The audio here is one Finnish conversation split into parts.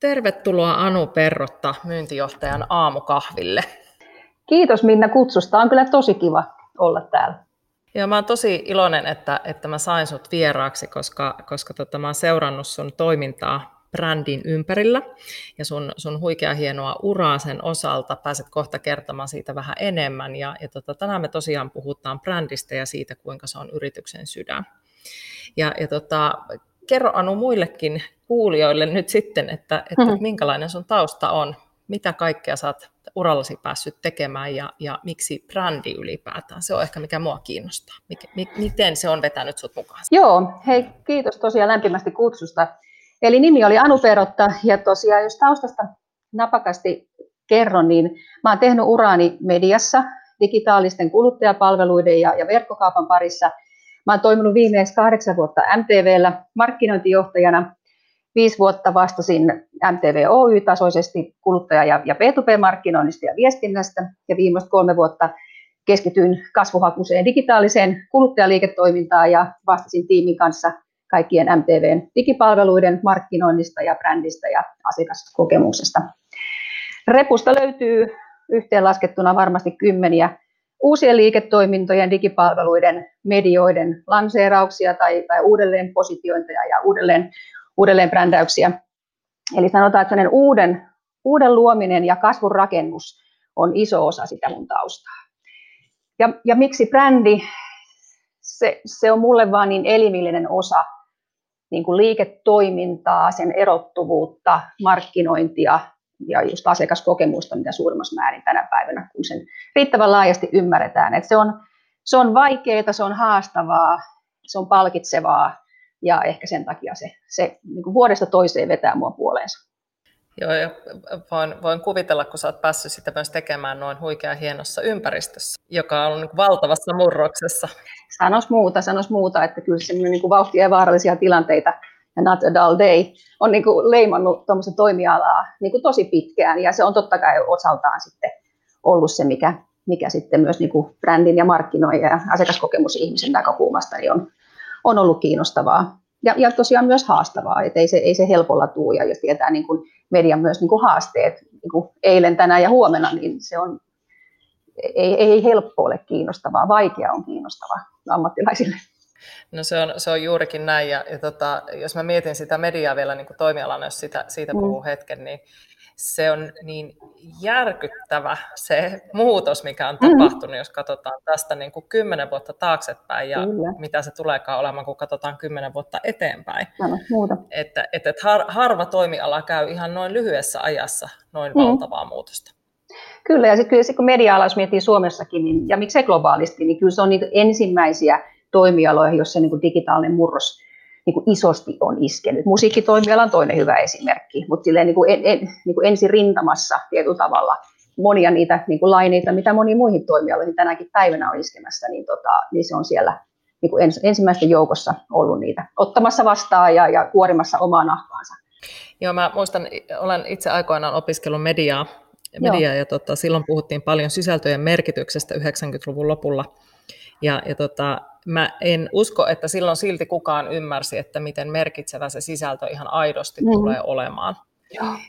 Tervetuloa Anu Perrotta myyntijohtajan aamukahville. Kiitos Minna kutsusta. On kyllä tosi kiva olla täällä. Ja mä oon tosi iloinen, että, että mä sain sut vieraaksi, koska, koska tota, mä oon seurannut sun toimintaa brändin ympärillä ja sun, sun huikea hienoa uraa sen osalta. Pääset kohta kertomaan siitä vähän enemmän. Ja, ja tota, tänään me tosiaan puhutaan brändistä ja siitä, kuinka se on yrityksen sydän. Ja, ja tota, kerro Anu muillekin kuulijoille nyt sitten, että, että mm-hmm. minkälainen sun tausta on, mitä kaikkea sä oot urallasi päässyt tekemään ja, ja miksi brändi ylipäätään? Se on ehkä mikä mua kiinnostaa. Mik, mi, miten se on vetänyt sut mukaan? Joo, hei kiitos tosiaan lämpimästi kutsusta. Eli nimi oli Anu Perotta ja tosiaan jos taustasta napakasti kerron, niin mä oon tehnyt uraani mediassa, digitaalisten kuluttajapalveluiden ja, ja verkkokaupan parissa. Mä oon toiminut viimeksi kahdeksan vuotta MTVllä markkinointijohtajana viisi vuotta vastasin MTV Oy-tasoisesti kuluttaja- ja, ja P2P-markkinoinnista ja viestinnästä, ja viimeiset kolme vuotta keskityin kasvuhakuiseen digitaaliseen kuluttajaliiketoimintaan ja vastasin tiimin kanssa kaikkien MTVn digipalveluiden markkinoinnista ja brändistä ja asiakaskokemuksesta. Repusta löytyy yhteenlaskettuna varmasti kymmeniä uusien liiketoimintojen, digipalveluiden, medioiden lanseerauksia tai, tai uudelleen positiointeja ja uudelleen uudelleen brändäyksiä. Eli sanotaan, että uuden, uuden luominen ja kasvun rakennus on iso osa sitä mun taustaa. Ja, ja miksi brändi? Se, se on mulle vaan niin elimillinen osa niin kuin liiketoimintaa, sen erottuvuutta, markkinointia ja just asiakaskokemusta, mitä suurimmassa määrin tänä päivänä, kun sen riittävän laajasti ymmärretään. Että se, on, se on vaikeaa, se on haastavaa, se on palkitsevaa, ja ehkä sen takia se, se niin kuin vuodesta toiseen vetää mua puoleensa. Joo, ja voin, voin kuvitella, kun sä oot päässyt sitä myös tekemään noin huikea hienossa ympäristössä, joka on niin valtavassa murroksessa. Sanos muuta, sanos muuta, että kyllä semmoinen niin vauhtia ja vaarallisia tilanteita ja not a dull day on niin kuin leimannut tuommoista toimialaa niin kuin tosi pitkään, ja se on totta kai osaltaan sitten ollut se, mikä, mikä sitten myös niin kuin brändin ja markkinoija ja asiakaskokemus ihmisen näkökulmasta niin on, on ollut kiinnostavaa. Ja, ja tosiaan myös haastavaa, että ei se, ei se helpolla tuu, ja jos tietää niin kuin median myös niin kuin haasteet niin kuin eilen, tänään ja huomenna, niin se on, ei, ei helppo ole kiinnostavaa, vaikea on kiinnostavaa ammattilaisille. No se on, se on juurikin näin, ja, ja tota, jos mä mietin sitä mediaa vielä niin kuin toimialana, jos sitä, siitä puhuu mm. hetken, niin se on niin järkyttävä se muutos, mikä on mm-hmm. tapahtunut, mm. jos katsotaan tästä niin kuin kymmenen vuotta taaksepäin ja Kyllä. mitä se tuleekaan olemaan, kun katsotaan kymmenen vuotta eteenpäin. muuta. Että, että har, harva toimiala käy ihan noin lyhyessä ajassa noin mm. valtavaa muutosta. Kyllä, ja sitten sit kun media-ala, jos miettii Suomessakin, niin, ja miksei globaalisti, niin kyllä se on niitä ensimmäisiä toimialoja, joissa niin kuin digitaalinen murros niin kuin isosti on iskenyt. Musiikkitoimiala on toinen hyvä esimerkki, mutta silleen niin kuin en, en, niin kuin ensi rintamassa tietyllä tavalla monia niitä niin kuin laineita, mitä moniin muihin toimialoihin tänäkin päivänä on iskemässä, niin, tota, niin se on siellä niin kuin ens, ensimmäisten joukossa ollut niitä ottamassa vastaan ja, ja kuorimassa omaa nahkaansa. Joo, mä muistan, olen itse aikoinaan opiskellut mediaa, mediaa ja tota, silloin puhuttiin paljon sisältöjen merkityksestä 90-luvun lopulla. Ja, ja tota, mä en usko, että silloin silti kukaan ymmärsi, että miten merkitsevä se sisältö ihan aidosti mm. tulee olemaan.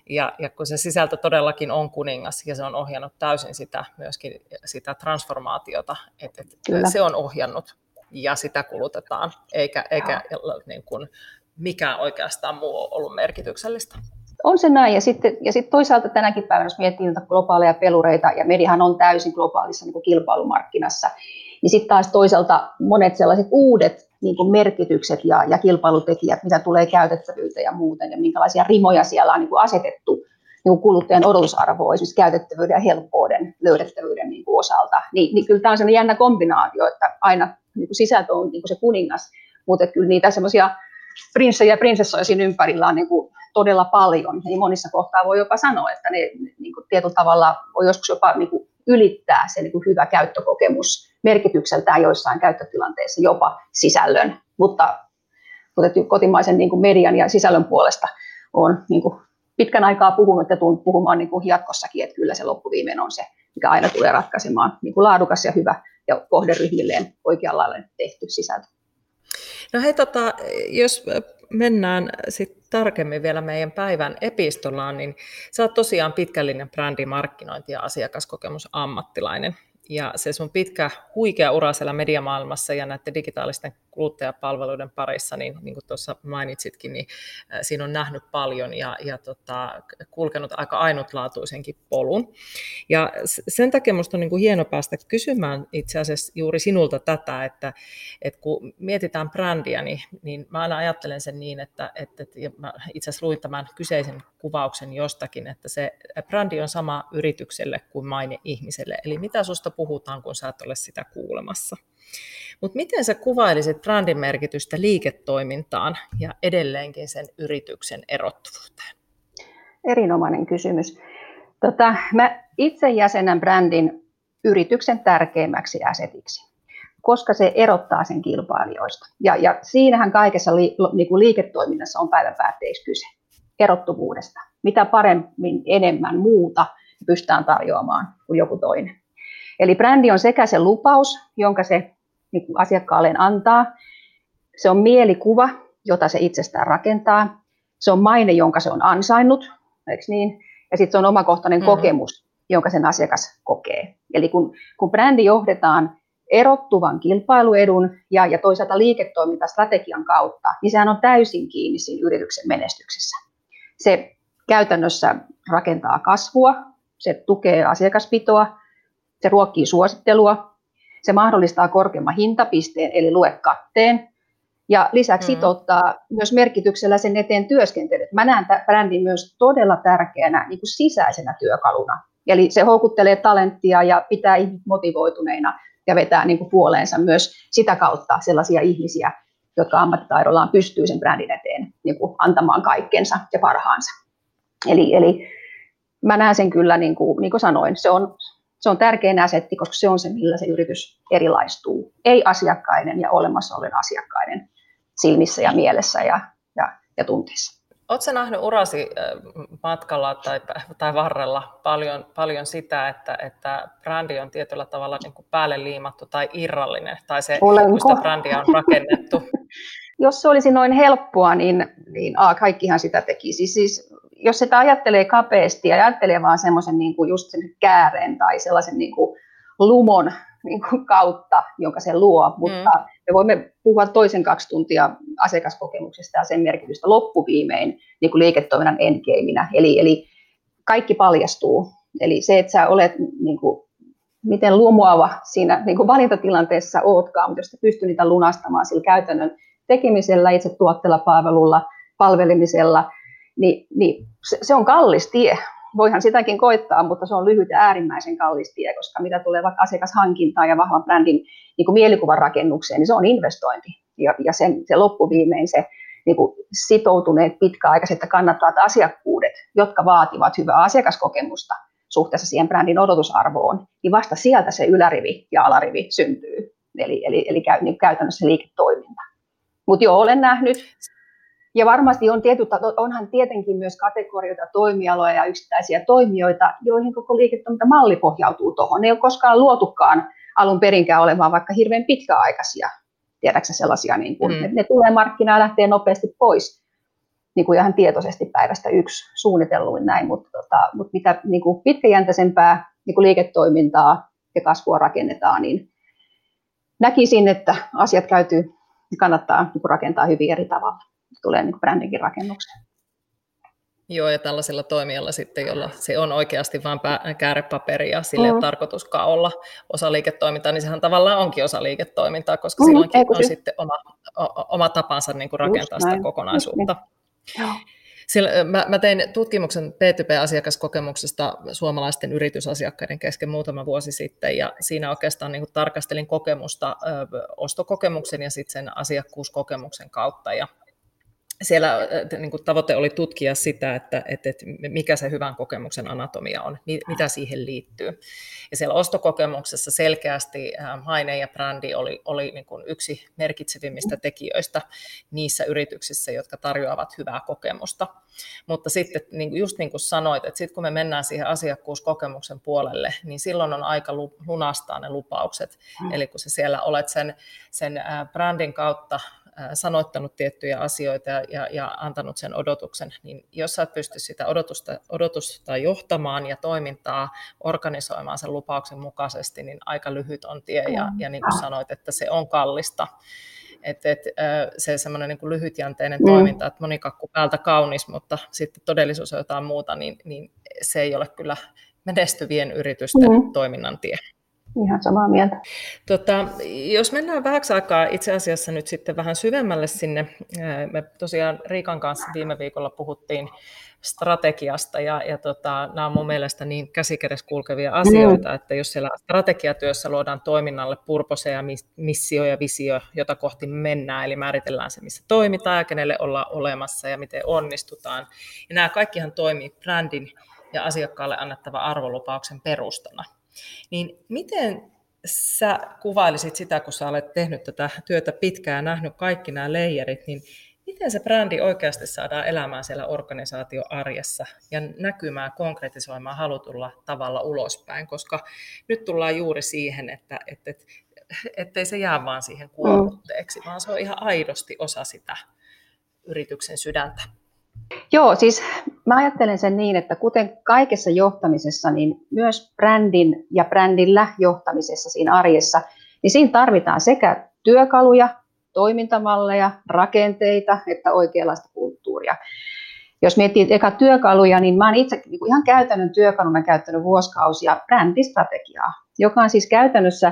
Ja, ja kun se sisältö todellakin on kuningas ja se on ohjannut täysin sitä myöskin sitä transformaatiota, että, että se on ohjannut ja sitä kulutetaan, eikä, eikä niin kuin, mikään oikeastaan muu ole ollut merkityksellistä. On se näin, ja sitten, ja sitten toisaalta tänäkin päivänä, jos miettii niitä globaaleja pelureita, ja mediahan on täysin globaalissa niin kuin kilpailumarkkinassa, niin sitten taas toisaalta monet sellaiset uudet niin kuin merkitykset ja, ja kilpailutekijät, mitä tulee käytettävyyteen ja muuten, ja minkälaisia rimoja siellä on niin kuin asetettu niin kuin kuluttajan odotusarvoa, esimerkiksi käytettävyyden ja helppouden, löydettävyyden niin kuin osalta, niin, niin kyllä tämä on sellainen jännä kombinaatio, että aina niin kuin sisältö on niin kuin se kuningas, mutta kyllä niitä semmoisia prinssejä ja prinsessoja siinä ympärillä on niin kuin todella paljon. Niin monissa kohtaa voi jopa sanoa, että ne niin kuin tietyllä tavalla voi joskus jopa niin kuin ylittää se niin kuin hyvä käyttökokemus merkitykseltään joissain käyttötilanteissa jopa sisällön, mutta, mutta kotimaisen niin kuin median ja sisällön puolesta on niin kuin pitkän aikaa puhunut ja tulen puhumaan niin kuin jatkossakin, että kyllä se loppuviimein on se, mikä aina tulee ratkaisemaan niin kuin laadukas ja hyvä ja kohderyhmilleen oikealla lailla tehty sisältö. No hei, tota, jos mennään sit tarkemmin vielä meidän päivän epistolaan, niin sä oot tosiaan pitkällinen brändi, markkinointi ja asiakaskokemusammattilainen. Ja se sun pitkä huikea ura siellä mediamaailmassa ja näiden digitaalisten kuluttajapalveluiden parissa, niin, niin kuin tuossa mainitsitkin, niin siinä on nähnyt paljon ja, ja tota, kulkenut aika ainutlaatuisenkin polun. Ja sen takia minusta on niin kuin hieno päästä kysymään itse asiassa juuri sinulta tätä, että, että kun mietitään brändiä, niin, niin mä aina ajattelen sen niin, että, että ja mä itse asiassa luin tämän kyseisen kuvauksen jostakin, että se brändi on sama yritykselle kuin maine ihmiselle. Eli mitä susta puhutaan, kun sä et ole sitä kuulemassa. Mutta miten sä kuvailisit brändin merkitystä liiketoimintaan ja edelleenkin sen yrityksen erottuvuuteen? Erinomainen kysymys. Tota, mä itse jäsenän brändin yrityksen tärkeimmäksi asetiksi, koska se erottaa sen kilpailijoista. Ja, ja siinähän kaikessa li, niin kuin liiketoiminnassa on päivän päätteeksi kyse, erottuvuudesta. Mitä paremmin enemmän muuta pystytään tarjoamaan kuin joku toinen. Eli brändi on sekä se lupaus, jonka se niin kuin asiakkaalleen antaa, se on mielikuva, jota se itsestään rakentaa, se on maine, jonka se on ansainnut, eikö niin? ja sitten se on omakohtainen mm-hmm. kokemus, jonka sen asiakas kokee. Eli kun, kun brändi johdetaan erottuvan kilpailuedun ja, ja toisaalta liiketoimintastrategian kautta, niin sehän on täysin kiinni siinä yrityksen menestyksessä. Se käytännössä rakentaa kasvua, se tukee asiakaspitoa, se ruokkii suosittelua, se mahdollistaa korkeamman hintapisteen eli luekatteen ja lisäksi mm. sitouttaa myös merkityksellä sen eteen työskentelyt. Mä näen tämän brändin myös todella tärkeänä niin kuin sisäisenä työkaluna. Eli se houkuttelee talenttia ja pitää ihmiset motivoituneina ja vetää niin kuin puoleensa myös sitä kautta sellaisia ihmisiä, jotka ammattitaidollaan pystyy sen brändin eteen niin kuin antamaan kaikkensa ja parhaansa. Eli, eli mä näen sen kyllä, niin kuin, niin kuin sanoin, se on, se on tärkein asetti, koska se on se, millä se yritys erilaistuu. Ei asiakkaiden ja olemassa olevien asiakkaiden silmissä ja mielessä ja, ja, ja tunteissa. Oletko nähnyt urasi matkalla tai, tai varrella paljon, paljon sitä, että, että brändi on tietyllä tavalla niin kuin päälle liimattu tai irrallinen, tai se, Olenko? kun sitä brändiä on rakennettu? Jos se olisi noin helppoa, niin, niin a, kaikkihan sitä tekisi. Siis jos sitä ajattelee kapeasti ja ajattelee vaan semmoisen niin kuin just sen kääreen tai sellaisen niin kuin lumon niin kuin kautta, jonka se luo, mutta mm. me voimme puhua toisen kaksi tuntia asiakaskokemuksesta ja sen merkitystä loppuviimein niin kuin liiketoiminnan endgameinä, eli, eli kaikki paljastuu. Eli se, että sä olet niin kuin, miten lumoava siinä niin kuin valintatilanteessa ootkaan, mutta jos sä pystyy niitä lunastamaan sillä käytännön tekemisellä, itse tuotteella, palvelulla, palvelemisella, niin, niin se, se on kallis tie. Voihan sitäkin koittaa, mutta se on lyhyt ja äärimmäisen kallis tie, koska mitä tulee vaikka asiakashankintaan ja vahvan brändin niin kuin mielikuvan rakennukseen, niin se on investointi. Ja, ja sen, se loppuviimein se niin kuin sitoutuneet pitkäaikaiset ja kannattavat asiakkuudet, jotka vaativat hyvää asiakaskokemusta suhteessa siihen brändin odotusarvoon, niin vasta sieltä se ylärivi ja alarivi syntyy. Eli, eli, eli käy, niin käytännössä liiketoiminta. Mutta joo, olen nähnyt ja varmasti on tietyt, onhan tietenkin myös kategorioita, toimialoja ja yksittäisiä toimijoita, joihin koko liiketoimintamalli pohjautuu tuohon. Ne ei ole koskaan luotukaan alun perinkään olemaan vaikka hirveän pitkäaikaisia, tiedäksä sellaisia, niin kuin, mm. ne tulee markkinaan lähtee nopeasti pois niin kuin ihan tietoisesti päivästä yksi suunnitelluin näin, mutta, tota, mutta mitä niin kuin pitkäjänteisempää niin kuin liiketoimintaa ja kasvua rakennetaan, niin näkisin, että asiat käytyy, kannattaa niin kuin rakentaa hyvin eri tavalla tulee niin brändinkin rakennukseen. Joo, ja tällaisella toimijalla sitten, jolla se on oikeasti vain käärepaperi ja sille mm. tarkoituskaan olla osa liiketoimintaa, niin sehän tavallaan onkin osa liiketoimintaa, koska mm, silloinkin on se... sitten oma, oma tapansa niin kuin rakentaa sitä kokonaisuutta. Joo. Sillä, mä, mä tein tutkimuksen P2P-asiakaskokemuksesta suomalaisten yritysasiakkaiden kesken muutama vuosi sitten, ja siinä oikeastaan niin kuin tarkastelin kokemusta ö, ostokokemuksen ja sitten sen asiakkuuskokemuksen kautta, ja siellä niin kuin tavoite oli tutkia sitä, että, että, että mikä se hyvän kokemuksen anatomia on, mitä siihen liittyy. Ja siellä ostokokemuksessa selkeästi maine ja brändi oli, oli niin kuin yksi merkitsevimmistä tekijöistä niissä yrityksissä, jotka tarjoavat hyvää kokemusta. Mutta sitten niin just niin kuin sanoit, että sitten kun me mennään siihen asiakkuuskokemuksen puolelle, niin silloin on aika lunastaa ne lupaukset. Mm. Eli kun sä siellä olet sen, sen brändin kautta sanoittanut tiettyjä asioita ja, ja antanut sen odotuksen, niin jos sä et pysty sitä odotusta, odotusta johtamaan ja toimintaa organisoimaan sen lupauksen mukaisesti, niin aika lyhyt on tie ja, ja niin kuin sanoit, että se on kallista. Että et, se semmoinen niin lyhytjänteinen mm. toiminta, että monikakku päältä kaunis, mutta sitten todellisuus on jotain muuta, niin, niin se ei ole kyllä menestyvien yritysten mm. toiminnan tie. Ihan samaa mieltä. Tota, jos mennään vähäksi aikaa itse asiassa nyt sitten vähän syvemmälle sinne, me tosiaan Riikan kanssa viime viikolla puhuttiin strategiasta ja, ja tota, nämä on mun mielestä niin käsikädessä kulkevia asioita, mm. että jos siellä strategiatyössä luodaan toiminnalle purpose ja missio ja visio, jota kohti mennään, eli määritellään se, missä toimitaan ja kenelle ollaan olemassa ja miten onnistutaan. Ja nämä kaikkihan toimii brändin ja asiakkaalle annettava arvolupauksen perustana. Niin miten sä kuvailisit sitä, kun sä olet tehnyt tätä työtä pitkään nähnyt kaikki nämä leijerit, niin miten se brändi oikeasti saadaan elämään siellä organisaatioarjessa ja näkymään, konkretisoimaan halutulla tavalla ulospäin, koska nyt tullaan juuri siihen, että, että, että ettei se jää vaan siihen kuormutteeksi, vaan se on ihan aidosti osa sitä yrityksen sydäntä. Joo, siis mä ajattelen sen niin, että kuten kaikessa johtamisessa, niin myös brändin ja brändillä johtamisessa siinä arjessa, niin siinä tarvitaan sekä työkaluja, toimintamalleja, rakenteita että oikeanlaista kulttuuria. Jos miettii eka työkaluja, niin mä oon itse niin ihan käytännön työkaluna käyttänyt vuosikausia brändistrategiaa, joka on siis käytännössä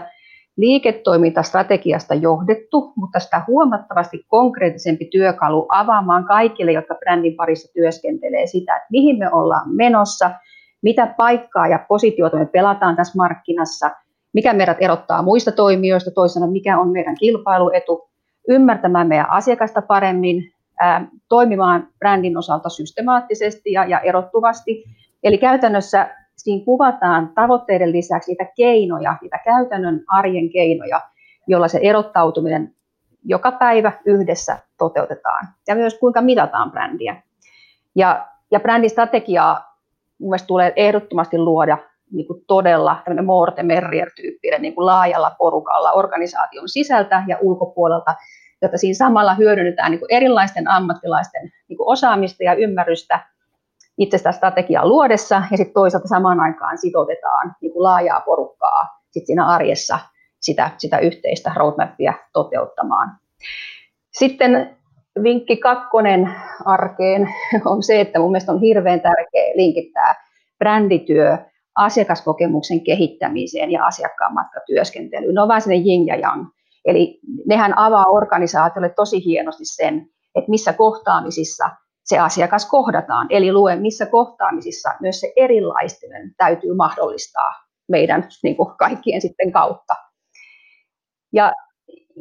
liiketoimintastrategiasta johdettu, mutta sitä huomattavasti konkreettisempi työkalu avaamaan kaikille, jotka brändin parissa työskentelee sitä, että mihin me ollaan menossa, mitä paikkaa ja positiota me pelataan tässä markkinassa, mikä meidät erottaa muista toimijoista, toisena mikä on meidän kilpailuetu, ymmärtämään meidän asiakasta paremmin, ää, toimimaan brändin osalta systemaattisesti ja, ja erottuvasti. Eli käytännössä siinä kuvataan tavoitteiden lisäksi niitä keinoja, niitä käytännön arjen keinoja, joilla se erottautuminen joka päivä yhdessä toteutetaan. Ja myös kuinka mitataan brändiä. Ja, ja brändistrategiaa mielestäni tulee ehdottomasti luoda niin kuin todella Morte Merrier-tyyppinen niin kuin laajalla porukalla organisaation sisältä ja ulkopuolelta, jotta siinä samalla hyödynnetään niin kuin erilaisten ammattilaisten niin kuin osaamista ja ymmärrystä itsestä strategiaa luodessa ja sitten toisaalta samaan aikaan sitoutetaan niin kuin laajaa porukkaa sit siinä arjessa sitä, sitä yhteistä roadmapia toteuttamaan. Sitten vinkki kakkonen arkeen on se, että mun mielestä on hirveän tärkeä linkittää brändityö asiakaskokemuksen kehittämiseen ja asiakkaan matkatyöskentelyyn. Ne on vain sinne yin ja yang. Eli nehän avaa organisaatiolle tosi hienosti sen, että missä kohtaamisissa se asiakas kohdataan. Eli luen, missä kohtaamisissa myös se erilaistuminen täytyy mahdollistaa meidän niin kuin kaikkien sitten kautta. Ja,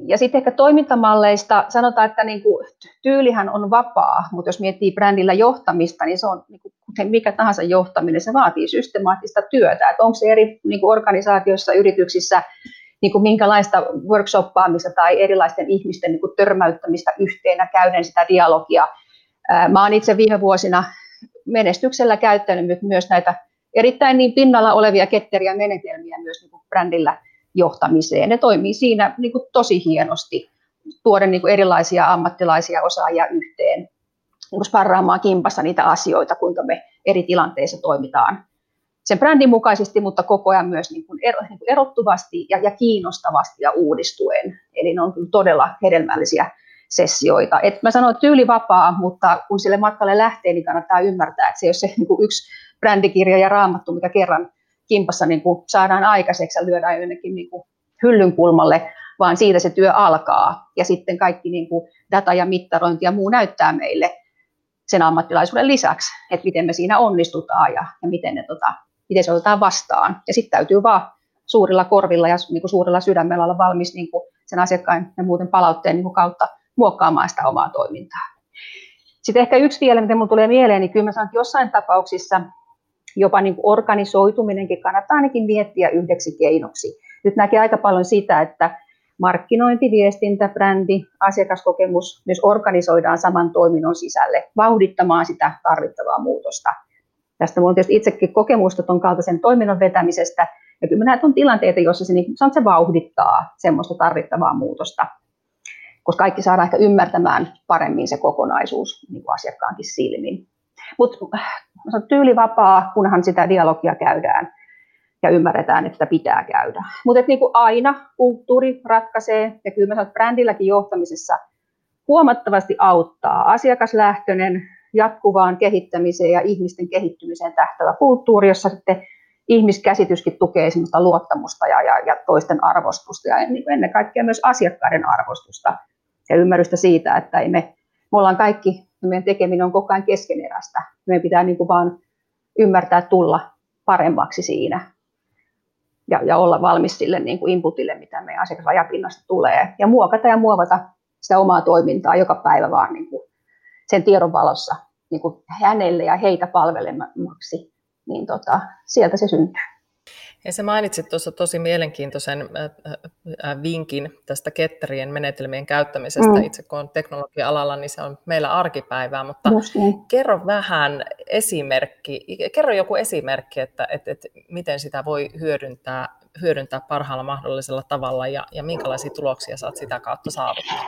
ja sitten ehkä toimintamalleista sanotaan, että niin kuin, tyylihän on vapaa, mutta jos miettii brändillä johtamista, niin se on niin kuin, kuten mikä tahansa johtaminen, se vaatii systemaattista työtä. Että onko se eri niin kuin organisaatioissa, yrityksissä, niin kuin minkälaista workshoppaamista tai erilaisten ihmisten niin kuin törmäyttämistä yhteenä, käyden sitä dialogia – Mä olen itse viime vuosina menestyksellä käyttänyt myös näitä erittäin niin pinnalla olevia ketteriä menetelmiä myös niin kuin brändillä johtamiseen. Ne toimii siinä niin kuin tosi hienosti, tuoden niin erilaisia ammattilaisia osaajia yhteen, niin kuin sparraamaan kimpassa niitä asioita, kuinka me eri tilanteissa toimitaan sen brändin mukaisesti, mutta koko ajan myös niin kuin niin erottuvasti ja, ja kiinnostavasti ja uudistuen. Eli ne on kyllä todella hedelmällisiä sessioita. Et mä sanoin, että tyyli vapaa, mutta kun sille matkalle lähtee, niin kannattaa ymmärtää, että se ei ole se niin kuin yksi brändikirja ja raamattu, mikä kerran kimpassa niin kuin saadaan aikaiseksi ja lyödään jonnekin niin kuin hyllyn kulmalle, vaan siitä se työ alkaa. Ja sitten kaikki niin kuin data ja mittarointi ja muu näyttää meille sen ammattilaisuuden lisäksi, että miten me siinä onnistutaan ja, ja miten, ne, tota, miten se otetaan vastaan. Ja sitten täytyy vaan suurilla korvilla ja niin kuin suurella sydämellä olla valmis niin kuin sen asiakkaan ja muuten palautteen niin kuin kautta muokkaamaan sitä omaa toimintaa. Sitten ehkä yksi vielä, mitä minulle tulee mieleen, niin kyllä mä sanon, että jossain tapauksissa jopa niin kuin organisoituminenkin kannattaa ainakin miettiä yhdeksi keinoksi. Nyt näkee aika paljon sitä, että markkinointi, viestintä, brändi, asiakaskokemus myös organisoidaan saman toiminnon sisälle vauhdittamaan sitä tarvittavaa muutosta. Tästä minulla on tietysti itsekin kokemusta tuon kaltaisen toiminnon vetämisestä, ja kyllä näet on tilanteita, joissa se, niin, se vauhdittaa semmoista tarvittavaa muutosta, koska kaikki saadaan ehkä ymmärtämään paremmin se kokonaisuus niin kuin asiakkaankin silmin. Mutta äh, tyylivapaa, kunhan sitä dialogia käydään ja ymmärretään, että pitää käydä. Mutta niin aina kulttuuri ratkaisee, ja kyllä mä sanon, että brändilläkin johtamisessa huomattavasti auttaa asiakaslähtöinen, jatkuvaan kehittämiseen ja ihmisten kehittymiseen tähtävä kulttuuri, jossa sitten ihmiskäsityskin tukee sellaista luottamusta ja, ja, ja toisten arvostusta ja niin ennen kaikkea myös asiakkaiden arvostusta ja ymmärrystä siitä, että ei me, me ollaan kaikki, meidän tekeminen on koko ajan keskeneräistä. Meidän pitää niin kuin vaan ymmärtää tulla paremmaksi siinä ja, ja olla valmis sille niin kuin inputille, mitä meidän asiakasrajapinnasta tulee. Ja muokata ja muovata sitä omaa toimintaa joka päivä vaan niin kuin sen tiedon valossa niin kuin hänelle ja heitä palvelemaksi, niin tota, sieltä se syntyy. Ja se mainitsit tuossa tosi mielenkiintoisen äh, äh, vinkin tästä ketterien menetelmien käyttämisestä. Mm. Itse kun on teknologia-alalla, niin se on meillä arkipäivää, mutta niin. kerro vähän esimerkki, kerro joku esimerkki, että, että, että miten sitä voi hyödyntää, hyödyntää parhaalla mahdollisella tavalla ja, ja minkälaisia tuloksia saat sitä kautta saavuttaa.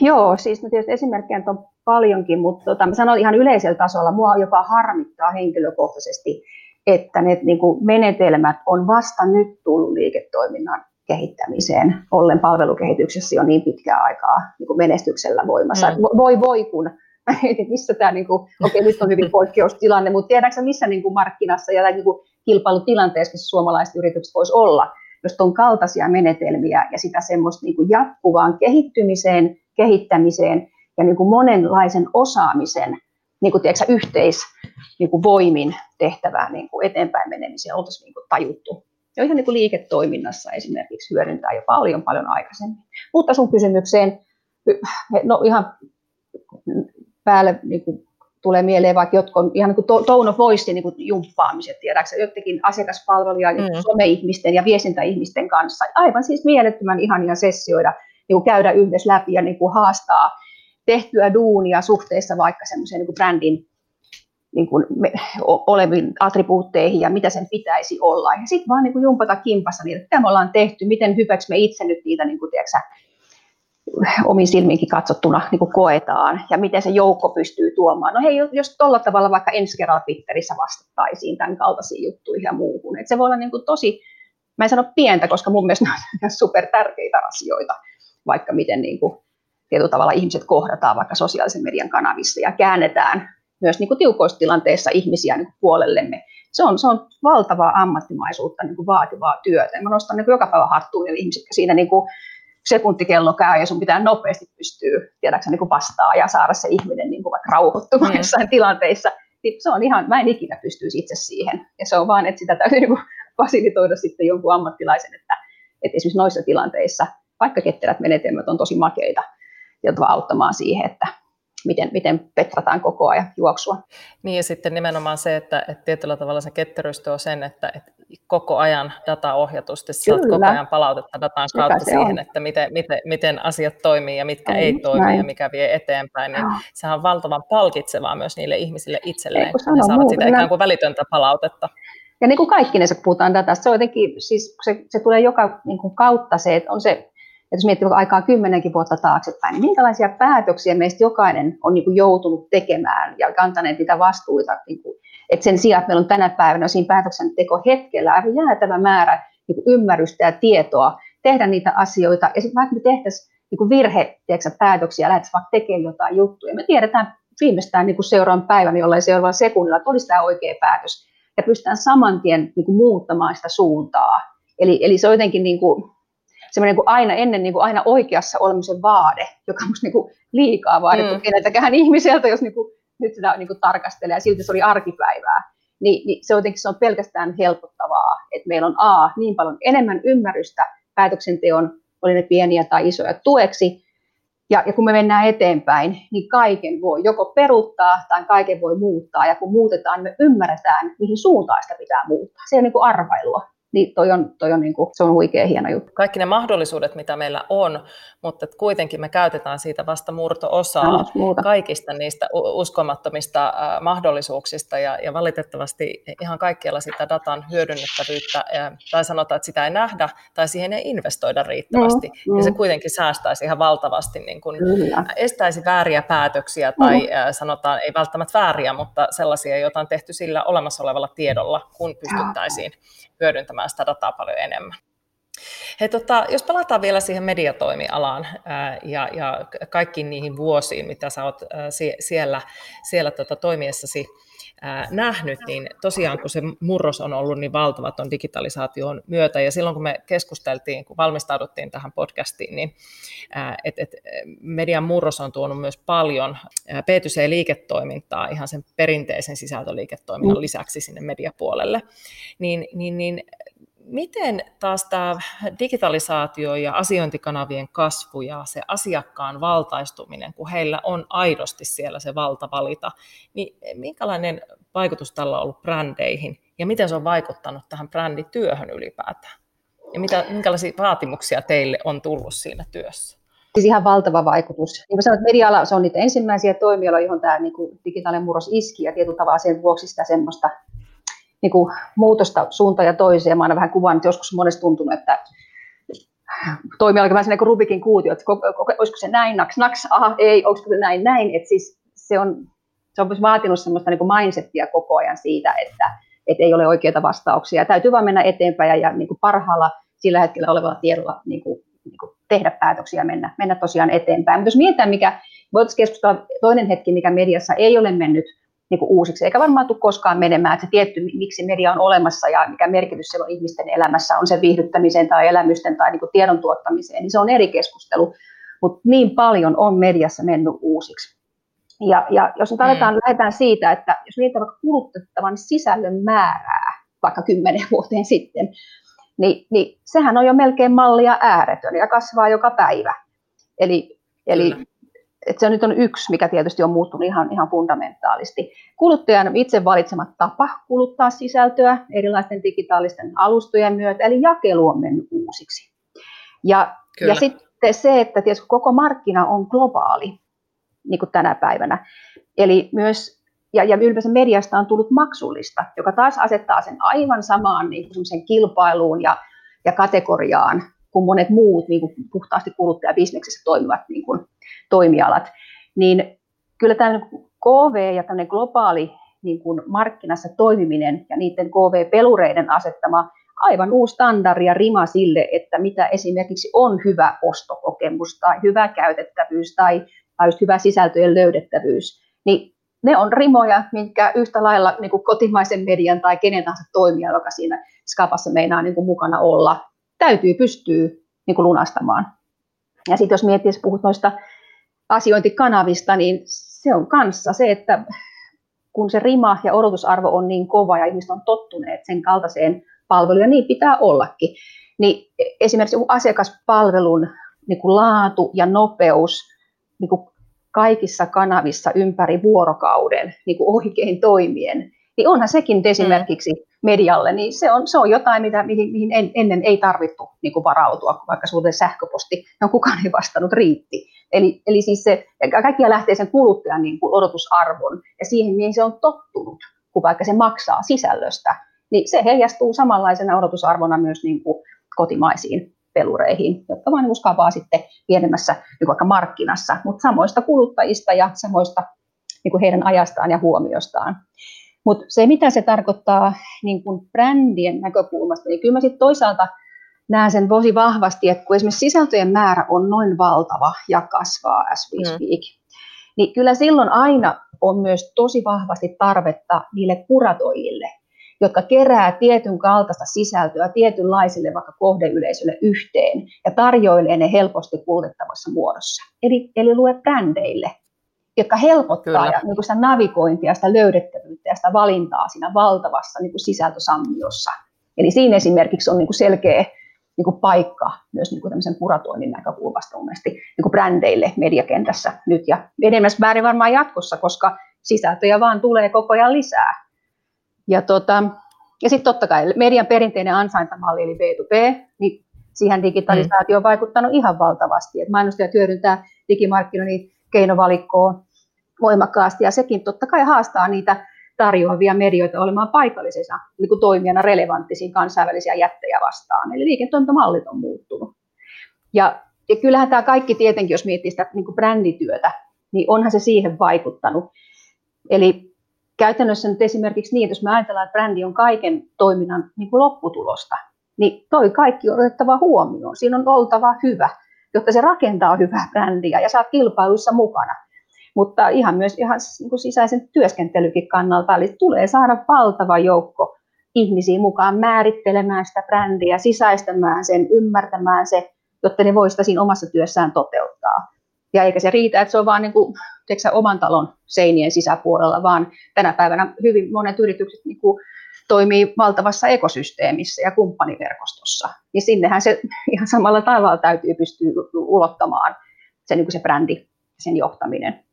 Joo, siis no tietysti esimerkkejä on paljonkin, mutta tota, mä sanon ihan yleisellä tasolla, mua jopa harmittaa henkilökohtaisesti, että ne niin kuin menetelmät on vasta nyt tullut liiketoiminnan kehittämiseen, ollen palvelukehityksessä jo niin pitkää aikaa niin kuin menestyksellä voimassa. Mm. Voi voi kun, missä tämä, niin kuin, okei nyt on hyvin poikkeustilanne, mutta tiedätkö missä niin kuin markkinassa ja niin kuin kilpailutilanteessa suomalaiset yritykset voisi olla, jos on kaltaisia menetelmiä ja sitä semmoista niin kuin jatkuvaan kehittymiseen, kehittämiseen ja niin kuin monenlaisen osaamisen niin kuin, tiedätkö, yhteis niin kuin voimin tehtävää niin kuin eteenpäin menemiseen oltaisiin niin kuin tajuttu. Ja ihan niin kuin liiketoiminnassa esimerkiksi hyödyntää jo paljon paljon aikaisemmin. Mutta sun kysymykseen, no ihan päälle niin kuin tulee mieleen vaikka jotkut ihan niin kuin tone of voice niin kuin jumppaamiset, tiedätkö, jotenkin asiakaspalveluja mm. some-ihmisten ja viestintäihmisten kanssa. Aivan siis mielettömän ihania sessioida, niin kuin käydä yhdessä läpi ja niin kuin haastaa tehtyä duunia suhteessa vaikka semmoiseen niin brändin niin kuin me, oleviin attribuutteihin ja mitä sen pitäisi olla. Ja sitten vaan niin kuin jumpata kimpassa niitä, mitä me ollaan tehty, miten hyväksi me itse nyt niitä niin kuin, tiedätkö, omin silmiinkin katsottuna niin kuin koetaan ja miten se joukko pystyy tuomaan. No hei, jos tuolla tavalla vaikka ensi kerralla Twitterissä vastattaisiin tämän kaltaisiin juttuihin ja muuhun. Et se voi olla niin kuin tosi, mä en sano pientä, koska mun mielestä ne on super tärkeitä asioita, vaikka miten niin kuin tietyllä tavalla ihmiset kohdataan vaikka sosiaalisen median kanavissa ja käännetään myös niin kuin tiukoissa tilanteissa ihmisiä niin kuin puolellemme. Se on, se on valtavaa ammattimaisuutta, niin kuin vaativaa työtä. Mä nostan niin kuin joka päivä hattuun ja ihmiset siinä niin kuin sekuntikello käy ja sun pitää nopeasti pystyä tiedäksä, niin kuin vastaa ja saada se ihminen niin kuin vaikka rauhoittumaan mm. jossain tilanteissa. Niin se on ihan, mä en ikinä pystyisi itse siihen. Ja se on vaan, että sitä täytyy niin kuin fasilitoida sitten jonkun ammattilaisen, että, että esimerkiksi noissa tilanteissa, vaikka ketterät menetelmät on tosi makeita, jotka auttamaan siihen, että miten, miten petrataan koko ajan juoksua. Niin ja sitten nimenomaan se, että, että tietyllä tavalla se ketteryys tuo sen, että, että koko ajan data ohjatusti, saat koko ajan palautetta datan Sitä kautta siihen, on. että miten, miten, miten asiat toimii ja mitkä Ai, ei toimi näin. ja mikä vie eteenpäin, niin oh. sehän on valtavan palkitsevaa myös niille ihmisille itselleen, kun ne saavat sitä ikään kuin välitöntä palautetta. Ja niin kuin kaikki ne, kun puhutaan datasta, se on jotenkin, siis se, se tulee joka niin kuin kautta se, että on se että jos miettii aikaa kymmenenkin vuotta taaksepäin, niin minkälaisia päätöksiä meistä jokainen on niin kuin joutunut tekemään ja kantaneet niitä vastuita. Niin kuin, että sen sijaan, että meillä on tänä päivänä siinä päätöksenteko hetkellä aivan jäätävä määrä niin kuin ymmärrystä ja tietoa tehdä niitä asioita. Ja vaikka me tehtäisiin niin kuin virhe tiedätkö, päätöksiä ja lähdettäisiin vaikka tekemään jotain juttuja, me tiedetään viimeistään niin seuraavan päivän, jollain seuraavalla sekunnilla, että olisi tämä oikea päätös. Ja pystytään saman tien niin kuin muuttamaan sitä suuntaa. Eli, eli se on jotenkin niin kuin, semmoinen niin aina ennen niin kuin aina oikeassa olemisen vaade, joka on niin kuin liikaa vaadittu mm. keneltäkään ihmiseltä, jos niin kuin, nyt sitä niin kuin tarkastelee ja silti se oli arkipäivää. Niin, niin se, jotenkin, se on pelkästään helpottavaa, että meillä on A, niin paljon enemmän ymmärrystä päätöksenteon, oli ne pieniä tai isoja tueksi, Ja, ja kun me mennään eteenpäin, niin kaiken voi joko peruttaa tai kaiken voi muuttaa. Ja kun muutetaan, me ymmärretään, mihin suuntaan sitä pitää muuttaa. Se on niin kuin arvailua niin toi on, toi on niin kuin, se on huikea hieno juttu. Kaikki ne mahdollisuudet, mitä meillä on, mutta kuitenkin me käytetään siitä vasta murto-osaa kaikista niistä uskomattomista mahdollisuuksista ja, ja valitettavasti ihan kaikkialla sitä datan hyödynnettävyyttä tai sanotaan, että sitä ei nähdä tai siihen ei investoida riittävästi mm, mm. ja se kuitenkin säästäisi ihan valtavasti, niin kuin, estäisi vääriä päätöksiä tai mm. sanotaan, ei välttämättä vääriä, mutta sellaisia, joita on tehty sillä olemassa olevalla tiedolla, kun pystyttäisiin hyödyntämään sitä dataa paljon enemmän. Hei, tota, jos palataan vielä siihen mediatoimialaan ää, ja, ja kaikkiin niihin vuosiin, mitä sä oot ää, siellä, siellä tota, toimiessasi nähnyt, niin tosiaan kun se murros on ollut niin valtava tuon digitalisaation myötä, ja silloin kun me keskusteltiin, kun valmistauduttiin tähän podcastiin, niin että et, median murros on tuonut myös paljon B2C-liiketoimintaa ihan sen perinteisen sisältöliiketoiminnan mm. lisäksi sinne mediapuolelle, niin, niin, niin miten taas tämä digitalisaatio ja asiointikanavien kasvu ja se asiakkaan valtaistuminen, kun heillä on aidosti siellä se valta valita, niin minkälainen vaikutus tällä on ollut brändeihin ja miten se on vaikuttanut tähän brändityöhön ylipäätään? Ja mitä, minkälaisia vaatimuksia teille on tullut siinä työssä? Siis ihan valtava vaikutus. Niin kuin sanoit, media se on niitä ensimmäisiä toimialoja, johon tämä niin kuin, digitaalinen murros iski ja tietyllä tavalla sen vuoksi sitä semmoista niin kuin muutosta suuntaan ja toiseen. Mä aina vähän kuvaan, että joskus monesti tuntunut, että toimii alkaa vähän niin kuin Rubikin kuutio, että olisiko se näin, naks, naks, aha, ei, onko se näin, näin. Että siis se on, se on vaatinut semmoista niin kuin mindsettiä koko ajan siitä, että, että ei ole oikeita vastauksia. Täytyy vaan mennä eteenpäin ja, ja niin kuin parhaalla sillä hetkellä olevalla tiedolla niin kuin, niin kuin tehdä päätöksiä ja mennä, mennä tosiaan eteenpäin. Mutta jos mietitään, mikä, voitaisiin keskustella toinen hetki, mikä mediassa ei ole mennyt niin kuin uusiksi, eikä varmaan tule koskaan menemään, että se tietty, miksi media on olemassa ja mikä merkitys se on ihmisten elämässä, on se viihdyttämiseen tai elämysten tai niin kuin tiedon tuottamiseen, niin se on eri keskustelu, mutta niin paljon on mediassa mennyt uusiksi. Ja, ja jos nyt aletaan, mm. lähdetään siitä, että jos mietitään vaikka kulutettavan sisällön määrää, vaikka kymmenen vuoteen sitten, niin, niin sehän on jo melkein mallia ääretön ja kasvaa joka päivä. Eli, eli että se nyt on yksi, mikä tietysti on muuttunut ihan, ihan fundamentaalisti. Kuluttajan itse valitsemat tapa kuluttaa sisältöä erilaisten digitaalisten alustojen myötä, eli jakelu on mennyt uusiksi. Ja, ja sitten se, että tietysti koko markkina on globaali, niin kuin tänä päivänä. Eli myös, ja, ja ylipäänsä mediasta on tullut maksullista, joka taas asettaa sen aivan samaan niin kuin kilpailuun ja, ja kategoriaan kuin monet muut niin kuin puhtaasti kuluttajabisneksessä toimivat niin kuin, toimialat, niin kyllä tämä KV ja tämmöinen globaali niin kuin markkinassa toimiminen ja niiden KV-pelureiden asettama aivan uusi standardi ja rima sille, että mitä esimerkiksi on hyvä ostokokemus tai hyvä käytettävyys tai, tai just hyvä sisältöjen löydettävyys, niin ne on rimoja, minkä yhtä lailla niin kuin kotimaisen median tai kenen tahansa toimija, joka siinä skapassa meinaa niin kuin mukana olla, täytyy pystyä niin kuin lunastamaan. Ja sitten jos miettii, jos puhut noista asiointikanavista, niin se on kanssa se, että kun se rima ja odotusarvo on niin kova ja ihmiset on tottuneet sen kaltaiseen palveluun, ja niin pitää ollakin, niin esimerkiksi asiakaspalvelun niin kuin laatu ja nopeus niin kuin kaikissa kanavissa ympäri vuorokauden niin kuin oikein toimien, niin onhan sekin esimerkiksi medialle, niin se on, se on jotain, mitä, mihin, mihin en, ennen ei tarvittu niin kuin varautua, vaikka sulle sähköposti, no kukaan ei vastannut, riitti. Eli, eli siis se, kaikkia lähtee sen kuluttajan niin kuin odotusarvon ja siihen, mihin se on tottunut, kun vaikka se maksaa sisällöstä, niin se heijastuu samanlaisena odotusarvona myös niin kuin kotimaisiin pelureihin, jotka vain uskavaa sitten pienemmässä niin vaikka markkinassa, mutta samoista kuluttajista ja samoista niin kuin heidän ajastaan ja huomiostaan. Mutta se, mitä se tarkoittaa niin kuin brändien näkökulmasta, niin kyllä mä sitten toisaalta näen sen tosi vahvasti, että kun esimerkiksi sisältöjen määrä on noin valtava ja kasvaa as we mm. speak, mm. niin kyllä silloin aina on myös tosi vahvasti tarvetta niille kuratoijille, jotka kerää tietyn kaltaista sisältöä tietynlaisille vaikka kohdeyleisölle yhteen ja tarjoilee ne helposti kulutettavassa muodossa. Eli, eli lue brändeille, jotka helpottaa ja, niin kuin sitä navigointia, sitä löydettävyyttä ja sitä valintaa siinä valtavassa niin kuin sisältösammiossa. Eli siinä esimerkiksi on niin kuin selkeä niin kuin paikka myös niin kuin tämmöisen kuratoinnin näkökulmasta mielestäni niin kuin brändeille mediakentässä nyt ja enemmän väärin varmaan jatkossa, koska sisältöjä vaan tulee koko ajan lisää. Ja, tota, ja sitten totta kai median perinteinen ansaintamalli eli B2B, niin siihen digitalisaatio on vaikuttanut ihan valtavasti. Et mainostajat hyödyntää digimarkkinoinnin keinovalikkoa voimakkaasti ja sekin totta kai haastaa niitä tarjoavia medioita olemaan paikallisena niin kuin toimijana relevanttisiin kansainvälisiä jättejä vastaan. Eli liiketoimintamallit on muuttunut. Ja, ja kyllähän tämä kaikki tietenkin, jos miettii sitä niin kuin brändityötä, niin onhan se siihen vaikuttanut. Eli käytännössä nyt esimerkiksi niin, että jos me ajatellaan, että brändi on kaiken toiminnan niin kuin lopputulosta, niin toi kaikki on otettava huomioon. Siinä on oltava hyvä, jotta se rakentaa hyvää brändiä ja saa kilpailuissa mukana mutta ihan myös ihan niin kuin sisäisen työskentelykin kannalta, eli tulee saada valtava joukko ihmisiä mukaan määrittelemään sitä brändiä, sisäistämään sen, ymmärtämään se, jotta ne voisivat siinä omassa työssään toteuttaa. Ja eikä se riitä, että se on vain niin kuin, tiedätkö, oman talon seinien sisäpuolella, vaan tänä päivänä hyvin monet yritykset niin kuin, toimii valtavassa ekosysteemissä ja kumppaniverkostossa. Niin sinnehän se ihan samalla tavalla täytyy pystyä ulottamaan se, niin kuin se brändi, sen johtaminen.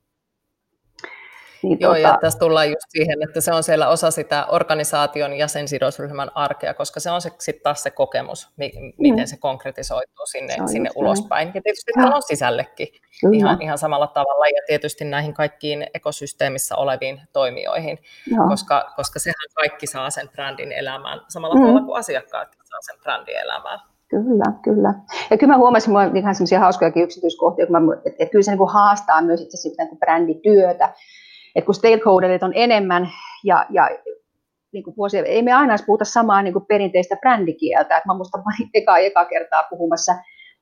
Niin, Joo, tuota... ja tässä tullaan just siihen, että se on siellä osa sitä organisaation ja sen sidosryhmän arkea, koska se on se, sitten taas se kokemus, mi- miten mm. se konkretisoituu sinne, se sinne ulospäin. Ja tietysti ja. on sisällekin ihan, ihan samalla tavalla, ja tietysti näihin kaikkiin ekosysteemissä oleviin toimijoihin, koska, koska sehän kaikki saa sen brändin elämään, samalla mm. tavalla kuin asiakkaat saa sen brändin elämään. Kyllä, kyllä. Ja kyllä mä huomasin, että mulla ihan sellaisia hauskojakin yksityiskohtia, että, mä, että, että kyllä se niin haastaa myös itse sitten niin brändityötä, että kun stakeholderit on enemmän ja, ja niin kuin vuosia, ei me aina puhuta samaa niin kuin perinteistä brändikieltä. että mä muistan eka, eka kertaa puhumassa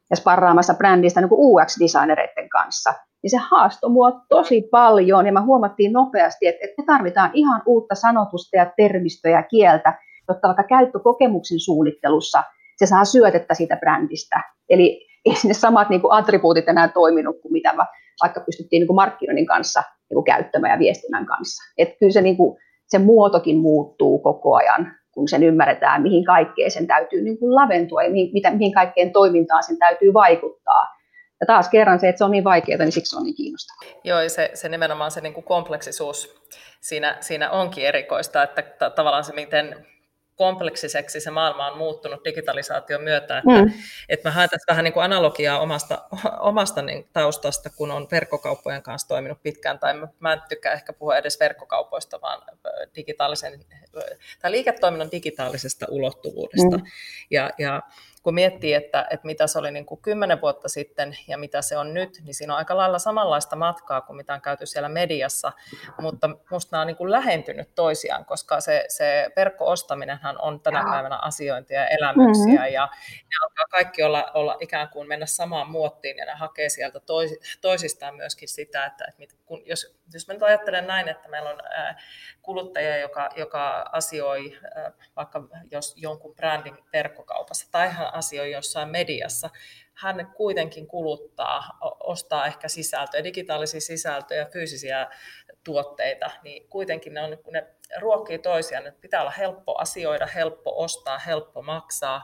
ja sparraamassa brändistä niin UX-designereiden kanssa. Niin se haastoi mua tosi paljon ja me huomattiin nopeasti, että, että me tarvitaan ihan uutta sanotusta ja termistöä ja kieltä, jotta vaikka käyttökokemuksen suunnittelussa se saa syötettä siitä brändistä. Eli ei sinne samat niin kuin attribuutit enää toiminut kuin mitä vaikka pystyttiin niin kuin markkinoinnin kanssa niin kuin käyttämään ja viestinnän kanssa. Et kyllä se, niin kuin, se muotokin muuttuu koko ajan, kun sen ymmärretään, mihin kaikkeen sen täytyy niin kuin laventua ja mihin, mitä, mihin kaikkeen toimintaan sen täytyy vaikuttaa. Ja taas kerran se, että se on niin vaikeaa, niin siksi se on niin kiinnostavaa. Joo, ja se, se nimenomaan se niin kuin kompleksisuus siinä, siinä onkin erikoista, että tavallaan se, miten kompleksiseksi se maailma on muuttunut digitalisaation myötä, että, mm. että mä haen tässä vähän niin kuin analogiaa omasta, omasta niin taustasta, kun on verkkokauppojen kanssa toiminut pitkään, tai mä en tykkää ehkä puhua edes verkkokaupoista, vaan digitaalisen, tai liiketoiminnan digitaalisesta ulottuvuudesta. Mm. Ja, ja kun miettii, että, että mitä se oli niin kuin kymmenen vuotta sitten ja mitä se on nyt, niin siinä on aika lailla samanlaista matkaa kuin mitä on käyty siellä mediassa, mutta minusta nämä on niin kuin lähentynyt toisiaan, koska se, se verkko-ostaminenhan on tänä päivänä asiointia ja elämyksiä mm-hmm. ja ne alkaa kaikki olla, olla ikään kuin mennä samaan muottiin ja ne hakee sieltä tois, toisistaan myöskin sitä, että, että kun, jos, jos mä nyt ajattelen näin, että meillä on kuluttaja, joka, joka asioi vaikka jos jonkun brändin verkkokaupassa tai hän asioi jossain mediassa, hän kuitenkin kuluttaa, ostaa ehkä sisältöjä, digitaalisia sisältöjä, fyysisiä tuotteita, niin kuitenkin ne, on, kun ne ruokkii toisiaan, että pitää olla helppo asioida, helppo ostaa, helppo maksaa,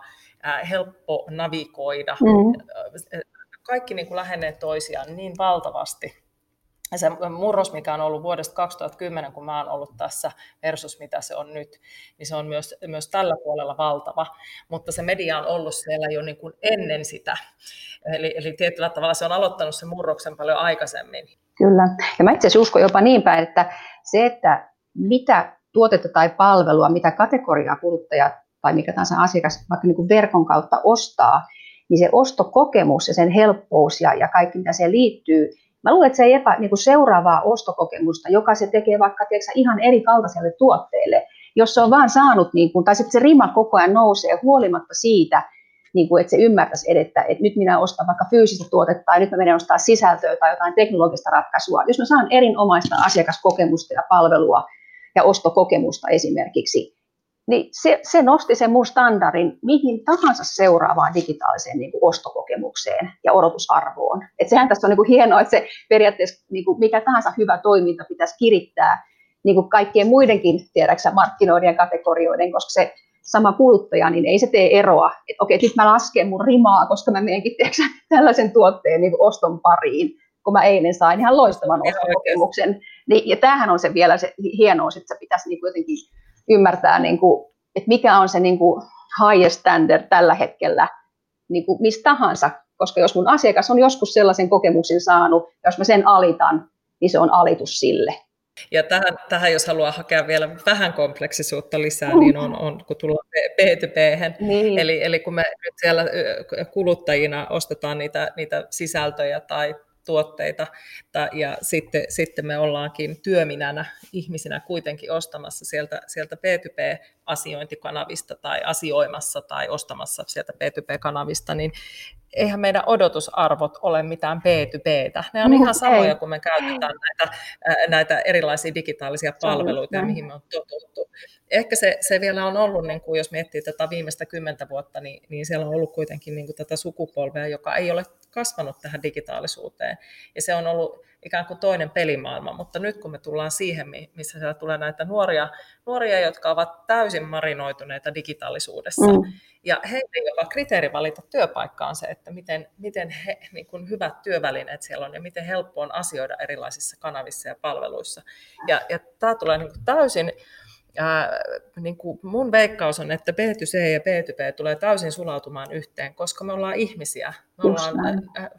helppo navigoida. Mm. Kaikki niin kuin lähenee toisiaan niin valtavasti se murros, mikä on ollut vuodesta 2010, kun mä oon ollut tässä, versus mitä se on nyt, niin se on myös, myös tällä puolella valtava. Mutta se media on ollut siellä jo niin kuin ennen sitä. Eli, eli tietyllä tavalla se on aloittanut sen murroksen paljon aikaisemmin. Kyllä. Ja mä itse asiassa uskon jopa niin päin, että se, että mitä tuotetta tai palvelua, mitä kategoriaa kuluttaja tai mikä tahansa asiakas vaikka niin kuin verkon kautta ostaa, niin se ostokokemus ja sen helppous ja, ja kaikki, mitä siihen liittyy, Mä luulen, että se ei epä niin kuin seuraavaa ostokokemusta, joka se tekee vaikka tiedätkö, ihan eri kaltaiselle tuotteelle, jos se on vaan saanut, niin kuin, tai sitten se rima koko ajan nousee huolimatta siitä, niin kuin, että se ymmärtäisi edettä, että nyt minä ostan vaikka fyysistä tuotetta tai nyt mä menen ostaa sisältöä tai jotain teknologista ratkaisua. Jos mä saan erinomaista asiakaskokemusta ja palvelua ja ostokokemusta esimerkiksi, niin se, se nosti sen mun standardin mihin tahansa seuraavaan digitaaliseen niin kuin ostokokemukseen ja odotusarvoon. Et sehän tässä on niin kuin hienoa, että se periaatteessa niin kuin mikä tahansa hyvä toiminta pitäisi kirittää niin kuin kaikkien muidenkin tiedäksä, markkinoiden ja kategorioiden, koska se, sama kuluttaja, niin ei se tee eroa, että okei, nyt mä lasken mun rimaa, koska mä menenkin tiedätkö, tällaisen tuotteen niin oston pariin, kun mä eilen sain ihan loistavan ostokokemuksen. Niin, ja tämähän on se vielä se hienous, että se pitäisi niin kuin jotenkin ymmärtää, niin kuin, että mikä on se niin kuin highest standard tällä hetkellä niin kuin mistä tahansa, koska jos mun asiakas on joskus sellaisen kokemuksen saanut, jos mä sen alitan, niin se on alitus sille. Ja tähän, tähän jos haluaa hakea vielä vähän kompleksisuutta lisää, niin on, on kun tullaan B2B, niin. eli, eli kun me nyt siellä kuluttajina ostetaan niitä, niitä sisältöjä tai tuotteita, ja sitten, sitten me ollaankin työminänä ihmisinä kuitenkin ostamassa sieltä, sieltä B2B-asiointikanavista tai asioimassa tai ostamassa sieltä B2B-kanavista, niin eihän meidän odotusarvot ole mitään B2Btä. Ne on ihan samoja, kun me käytetään näitä, näitä erilaisia digitaalisia palveluita, mihin me on totuttu. Ehkä se, se vielä on ollut, niin kuin jos miettii tätä viimeistä kymmentä vuotta, niin, niin siellä on ollut kuitenkin niin kuin tätä sukupolvea, joka ei ole kasvanut tähän digitaalisuuteen. Ja se on ollut ikään kuin toinen pelimaailma, mutta nyt kun me tullaan siihen, missä siellä tulee näitä nuoria, nuoria jotka ovat täysin marinoituneita digitaalisuudessa, mm. ja heille jopa kriteeri valita työpaikka on se, että miten, miten he, niin kuin hyvät työvälineet siellä on ja miten helppo on asioida erilaisissa kanavissa ja palveluissa. Ja, ja tämä tulee niin kuin täysin Ää, niin kuin mun veikkaus on, että B2C ja B2B tulee täysin sulautumaan yhteen, koska me ollaan ihmisiä. Me ollaan, ää,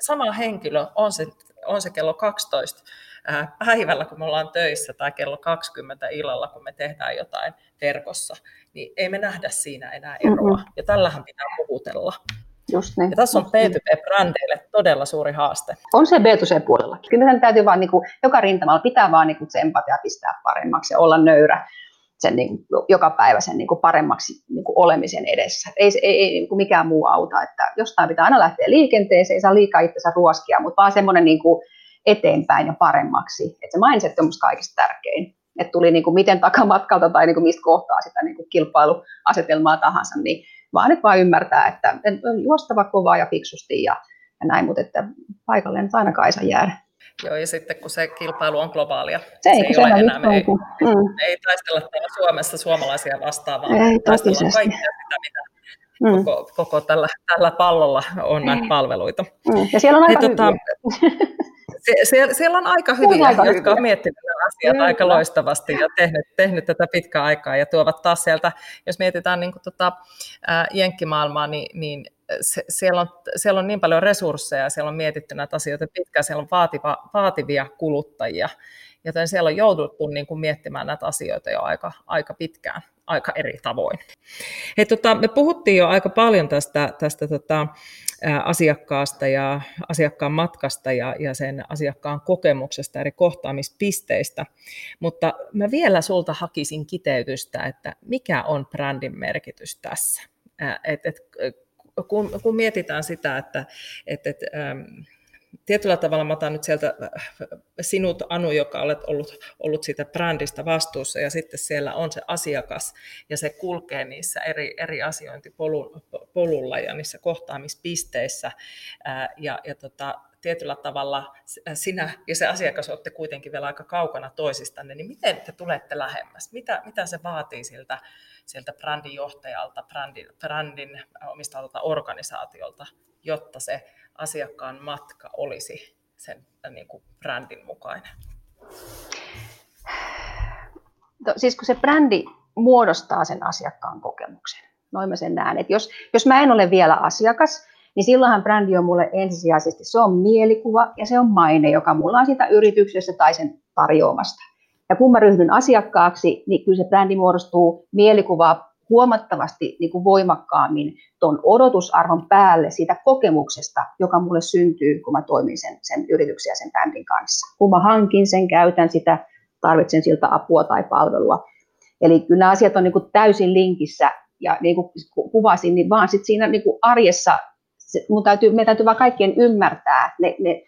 sama henkilö, on se, on se kello 12 ää, päivällä, kun me ollaan töissä, tai kello 20 illalla, kun me tehdään jotain verkossa, niin ei me nähdä siinä enää eroa. Mm-hmm. Ja tällähän pitää puhutella. Just niin. Ja tässä on B2B-brändeille todella suuri haaste. On se B2C-puolella. Kyllä sen täytyy vaan niin kuin, joka rintamalla pitää vaan niin kuin tsempata ja pistää paremmaksi ja olla nöyrä sen niin kuin, joka päivä sen niin kuin paremmaksi niin kuin olemisen edessä. Ei, ei, ei niin kuin mikään muu auta. Että jostain pitää aina lähteä liikenteeseen, ei saa liikaa itsensä ruoskia, mutta vaan semmoinen niin kuin eteenpäin ja paremmaksi. Että se mindset on minusta kaikista tärkein. Että tuli niin kuin miten takamatkalta tai niin kuin mistä kohtaa sitä niin kuin kilpailuasetelmaa tahansa, niin vaan nyt vaan ymmärtää, että on juostava kovaa ja fiksusti ja, ja näin, mutta että paikalle nyt aina kaisa jäädä. Joo, ja sitten kun se kilpailu on globaalia, se ei, se ei ole enää, me ei, mm. ei taistella täällä Suomessa suomalaisia vastaan, vaan ei, taistellaan kaikkea sitä, mitä mm. koko, koko tällä, tällä pallolla on näitä palveluita. Mm. Ja siellä on aika tota, siellä, siellä on aika hyviä, aika jotka hyviä. on miettinyt asiat Kyllä. aika loistavasti ja tehnyt, tehnyt tätä pitkää aikaa ja tuovat taas sieltä, jos mietitään niin kuin tota, ää, jenkkimaailmaa, niin, niin se, siellä, on, siellä on niin paljon resursseja, siellä on mietitty näitä asioita pitkään, siellä on vaativa, vaativia kuluttajia, joten siellä on jouduttu niin kuin miettimään näitä asioita jo aika, aika pitkään aika eri tavoin. Hei, tota, me puhuttiin jo aika paljon tästä, tästä tota, asiakkaasta ja asiakkaan matkasta ja, ja sen asiakkaan kokemuksesta eri kohtaamispisteistä, mutta mä vielä sulta hakisin kiteytystä, että mikä on brändin merkitys tässä? Et, et, kun, kun mietitään sitä, että et, et, ähm, tietyllä tavalla mä otan nyt sieltä äh, sinut, Anu, joka olet ollut, ollut siitä brändistä vastuussa, ja sitten siellä on se asiakas, ja se kulkee niissä eri, eri asiointipolulla ja niissä kohtaamispisteissä, äh, ja, ja tota, tietyllä tavalla sinä ja se asiakas olette kuitenkin vielä aika kaukana toisistanne, niin miten te tulette lähemmäs? Mitä, mitä se vaatii siltä, siltä brändin johtajalta, brändin, brändin omistavalta organisaatiolta, jotta se asiakkaan matka olisi sen äh, niin kuin brändin mukainen? No, siis kun se brändi muodostaa sen asiakkaan kokemuksen, noin mä sen näen. Että jos, jos mä en ole vielä asiakas, niin silloinhan brändi on mulle ensisijaisesti, se on mielikuva ja se on maine, joka mulla on siitä yrityksestä tai sen tarjoamasta. Ja kun mä ryhdyn asiakkaaksi, niin kyllä se brändi muodostuu mielikuvaa huomattavasti niin kuin voimakkaammin tuon odotusarvon päälle siitä kokemuksesta, joka mulle syntyy, kun mä toimin sen, sen yrityksen ja sen brändin kanssa. Kun mä hankin sen, käytän sitä, tarvitsen siltä apua tai palvelua. Eli kyllä nämä asiat on niin kuin täysin linkissä ja niin kuin kuvasin, niin vaan sit siinä niin kuin arjessa se, mun täytyy, meidän täytyy vaan kaikkien ymmärtää ne, ne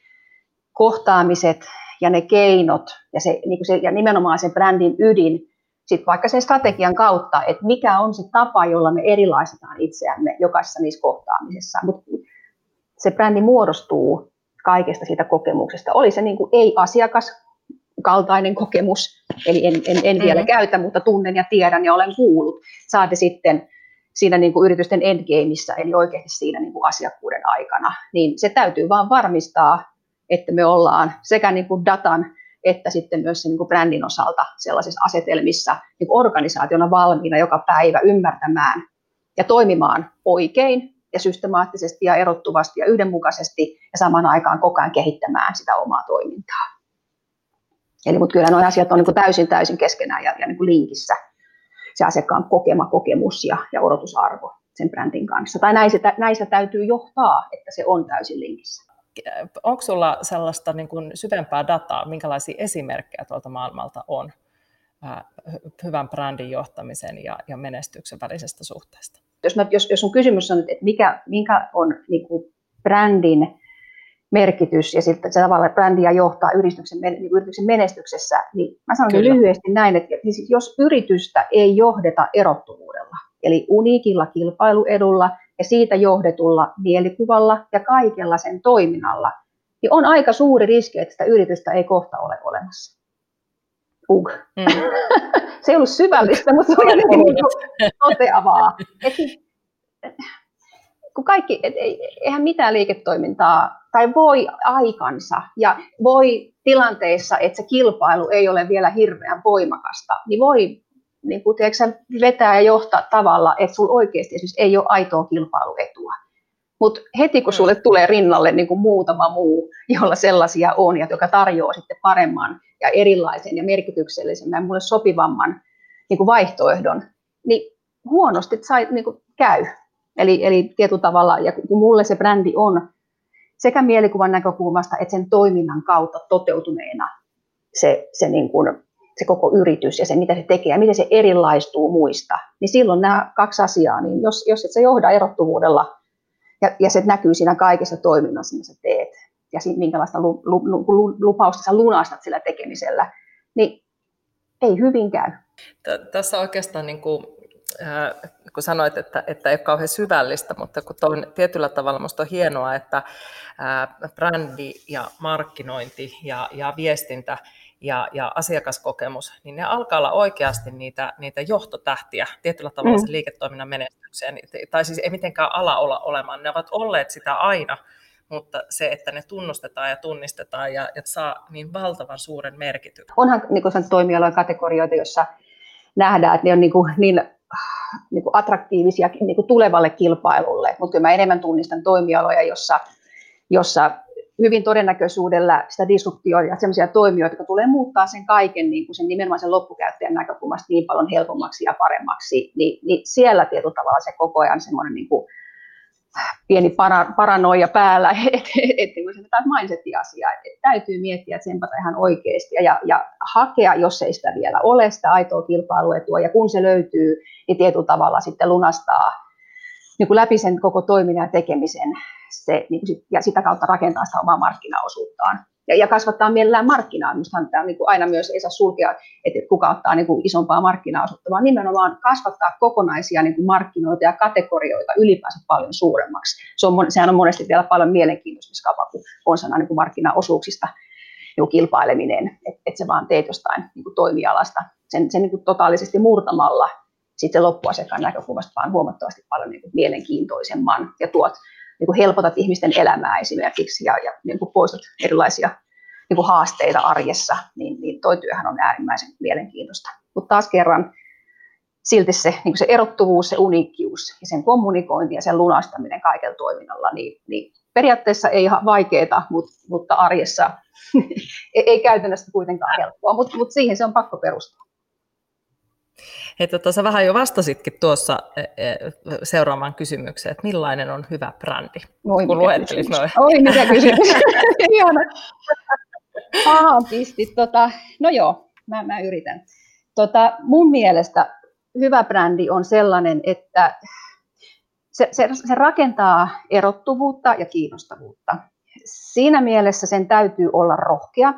kohtaamiset ja ne keinot ja, se, niin kuin se, ja nimenomaan sen brändin ydin, sit vaikka sen strategian kautta, että mikä on se tapa, jolla me erilaistetaan itseämme jokaisessa niissä kohtaamisissa. Mutta se brändi muodostuu kaikesta siitä kokemuksesta. Oli se niin kuin ei-asiakas kaltainen kokemus, eli en, en, en vielä mm-hmm. käytä, mutta tunnen ja tiedän ja olen kuullut, saati sitten siinä niin kuin yritysten endgameissa, eli oikeasti siinä niin kuin asiakkuuden aikana, niin se täytyy vaan varmistaa, että me ollaan sekä niin kuin datan että sitten myös sen niin kuin brändin osalta sellaisissa asetelmissa niin kuin organisaationa valmiina joka päivä ymmärtämään ja toimimaan oikein ja systemaattisesti ja erottuvasti ja yhdenmukaisesti ja samaan aikaan koko ajan kehittämään sitä omaa toimintaa. Eli mutta kyllä nuo asiat on niin kuin täysin täysin keskenään ja, ja niin kuin linkissä se asiakkaan kokema kokemus ja, ja odotusarvo sen brändin kanssa. Tai näistä, näistä täytyy johtaa, että se on täysin linkissä. Onko sulla sellaista niin kuin syvempää dataa, minkälaisia esimerkkejä tuolta maailmalta on hyvän brändin johtamisen ja, ja menestyksen välisestä suhteesta? Jos, mä, jos, jos sun kysymys on, että mikä, mikä on niin kuin brändin merkitys ja sitten se tavallaan brändiä johtaa yrityksen, niin yrityksen menestyksessä, niin mä sanon Kyllä. lyhyesti näin, että siis jos yritystä ei johdeta erottuvuudella, eli uniikilla kilpailuedulla ja siitä johdetulla mielikuvalla ja kaikella sen toiminnalla, niin on aika suuri riski, että sitä yritystä ei kohta ole olemassa. Ug. Mm. se ei ollut syvällistä, mutta se oli niin toteavaa. Että kun kaikki, et, eihän mitään liiketoimintaa, tai voi aikansa, ja voi tilanteissa, että se kilpailu ei ole vielä hirveän voimakasta, niin voi niin kuin, tiedätkö, vetää ja johtaa tavalla, että sinulla oikeasti esimerkiksi ei ole aitoa kilpailuetua. Mutta heti kun sulle tulee rinnalle niin kuin muutama muu, jolla sellaisia on, ja joka tarjoaa sitten paremman ja erilaisen ja merkityksellisemmän ja mulle sopivamman niin kuin vaihtoehdon, niin huonosti sai, niin kuin käy. Eli, eli tietyllä tavalla, ja kun mulle se brändi on sekä mielikuvan näkökulmasta että sen toiminnan kautta toteutuneena se, se, niin kuin, se koko yritys ja se, mitä se tekee ja miten se erilaistuu muista, niin silloin nämä kaksi asiaa, niin jos, jos et sä johda erottuvuudella ja, ja se näkyy siinä kaikessa toiminnassa, mitä sä teet, ja siinä, minkälaista lu, lu, lu, lupausta sä lunastat sillä tekemisellä, niin ei hyvin käy. Tässä oikeastaan niin kuin Äh, kun sanoit, että, että ei ole kauhean syvällistä, mutta kun on tietyllä tavalla minusta on hienoa, että äh, brändi ja markkinointi ja, ja viestintä ja, ja asiakaskokemus, niin ne alkaa olla oikeasti niitä, niitä johtotähtiä tietyllä tavalla mm. sen liiketoiminnan menestykseen. Tai siis ei mitenkään ala olla olemaan, ne ovat olleet sitä aina, mutta se, että ne tunnustetaan ja tunnistetaan ja, ja saa niin valtavan suuren merkityksen. Onhan niin kuin toimialojen kategorioita, joissa nähdään, että ne on niin, kuin, niin niin kuin attraktiivisia niin kuin tulevalle kilpailulle, mutta kyllä mä enemmän tunnistan toimialoja, jossa, jossa hyvin todennäköisyydellä sitä disruptioa ja sellaisia toimijoita, jotka tulee muuttaa sen kaiken niin kuin sen nimenomaan sen loppukäyttäjän näkökulmasta niin paljon helpommaksi ja paremmaksi, niin, niin siellä tietyllä tavalla se koko ajan semmoinen niin kuin pieni para, paranoia päällä, että et, et, se taas mindset-asia, että et täytyy miettiä, että sempata ihan oikeasti ja, ja hakea, jos ei sitä vielä ole, sitä aitoa kilpailuetua, ja kun se löytyy, niin tietyllä tavalla sitten lunastaa niin kuin läpi sen koko toiminnan ja tekemisen se, niin kuin, ja sitä kautta rakentaa sitä omaa markkinaosuuttaan ja, ja kasvattaa mielellään markkinaa. Minusta tämä niin kuin aina myös ei saa sulkea, että kuka ottaa niin kuin isompaa markkinaosuutta, vaan nimenomaan kasvattaa kokonaisia niin kuin markkinoita ja kategorioita ylipäänsä paljon suuremmaksi. Se on, sehän on monesti vielä paljon mielenkiintoisempaa kuin on sana niin kuin markkinaosuuksista niin kilpaileminen, että et se vaan teet jostain niin kuin toimialasta sen, sen niin kuin totaalisesti murtamalla sitten loppuasiakkaan näkökulmasta vaan huomattavasti paljon niin kuin mielenkiintoisemman ja tuot niin kuin helpotat ihmisten elämää esimerkiksi ja, ja niin kuin poistat erilaisia niin kuin haasteita arjessa, niin, niin toi työhän on äärimmäisen mielenkiintoista. Mutta taas kerran silti se, niin kuin se erottuvuus, se uniikkius ja sen kommunikointi ja sen lunastaminen kaikella toiminnalla, niin, niin periaatteessa ei ihan vaikeaa, mutta, mutta arjessa ei, ei käytännössä kuitenkaan helppoa, mutta, mutta siihen se on pakko perustua. Hei, tota, sä vähän jo vastasitkin tuossa e, e, seuraavaan kysymykseen, että millainen on hyvä brändi, Oi, kun luettelit noin. Oi, mikä kysymys. Aha, pistit. Tota, no joo, mä, mä yritän. Tota, mun mielestä hyvä brändi on sellainen, että se, se, se rakentaa erottuvuutta ja kiinnostavuutta. Siinä mielessä sen täytyy olla rohkea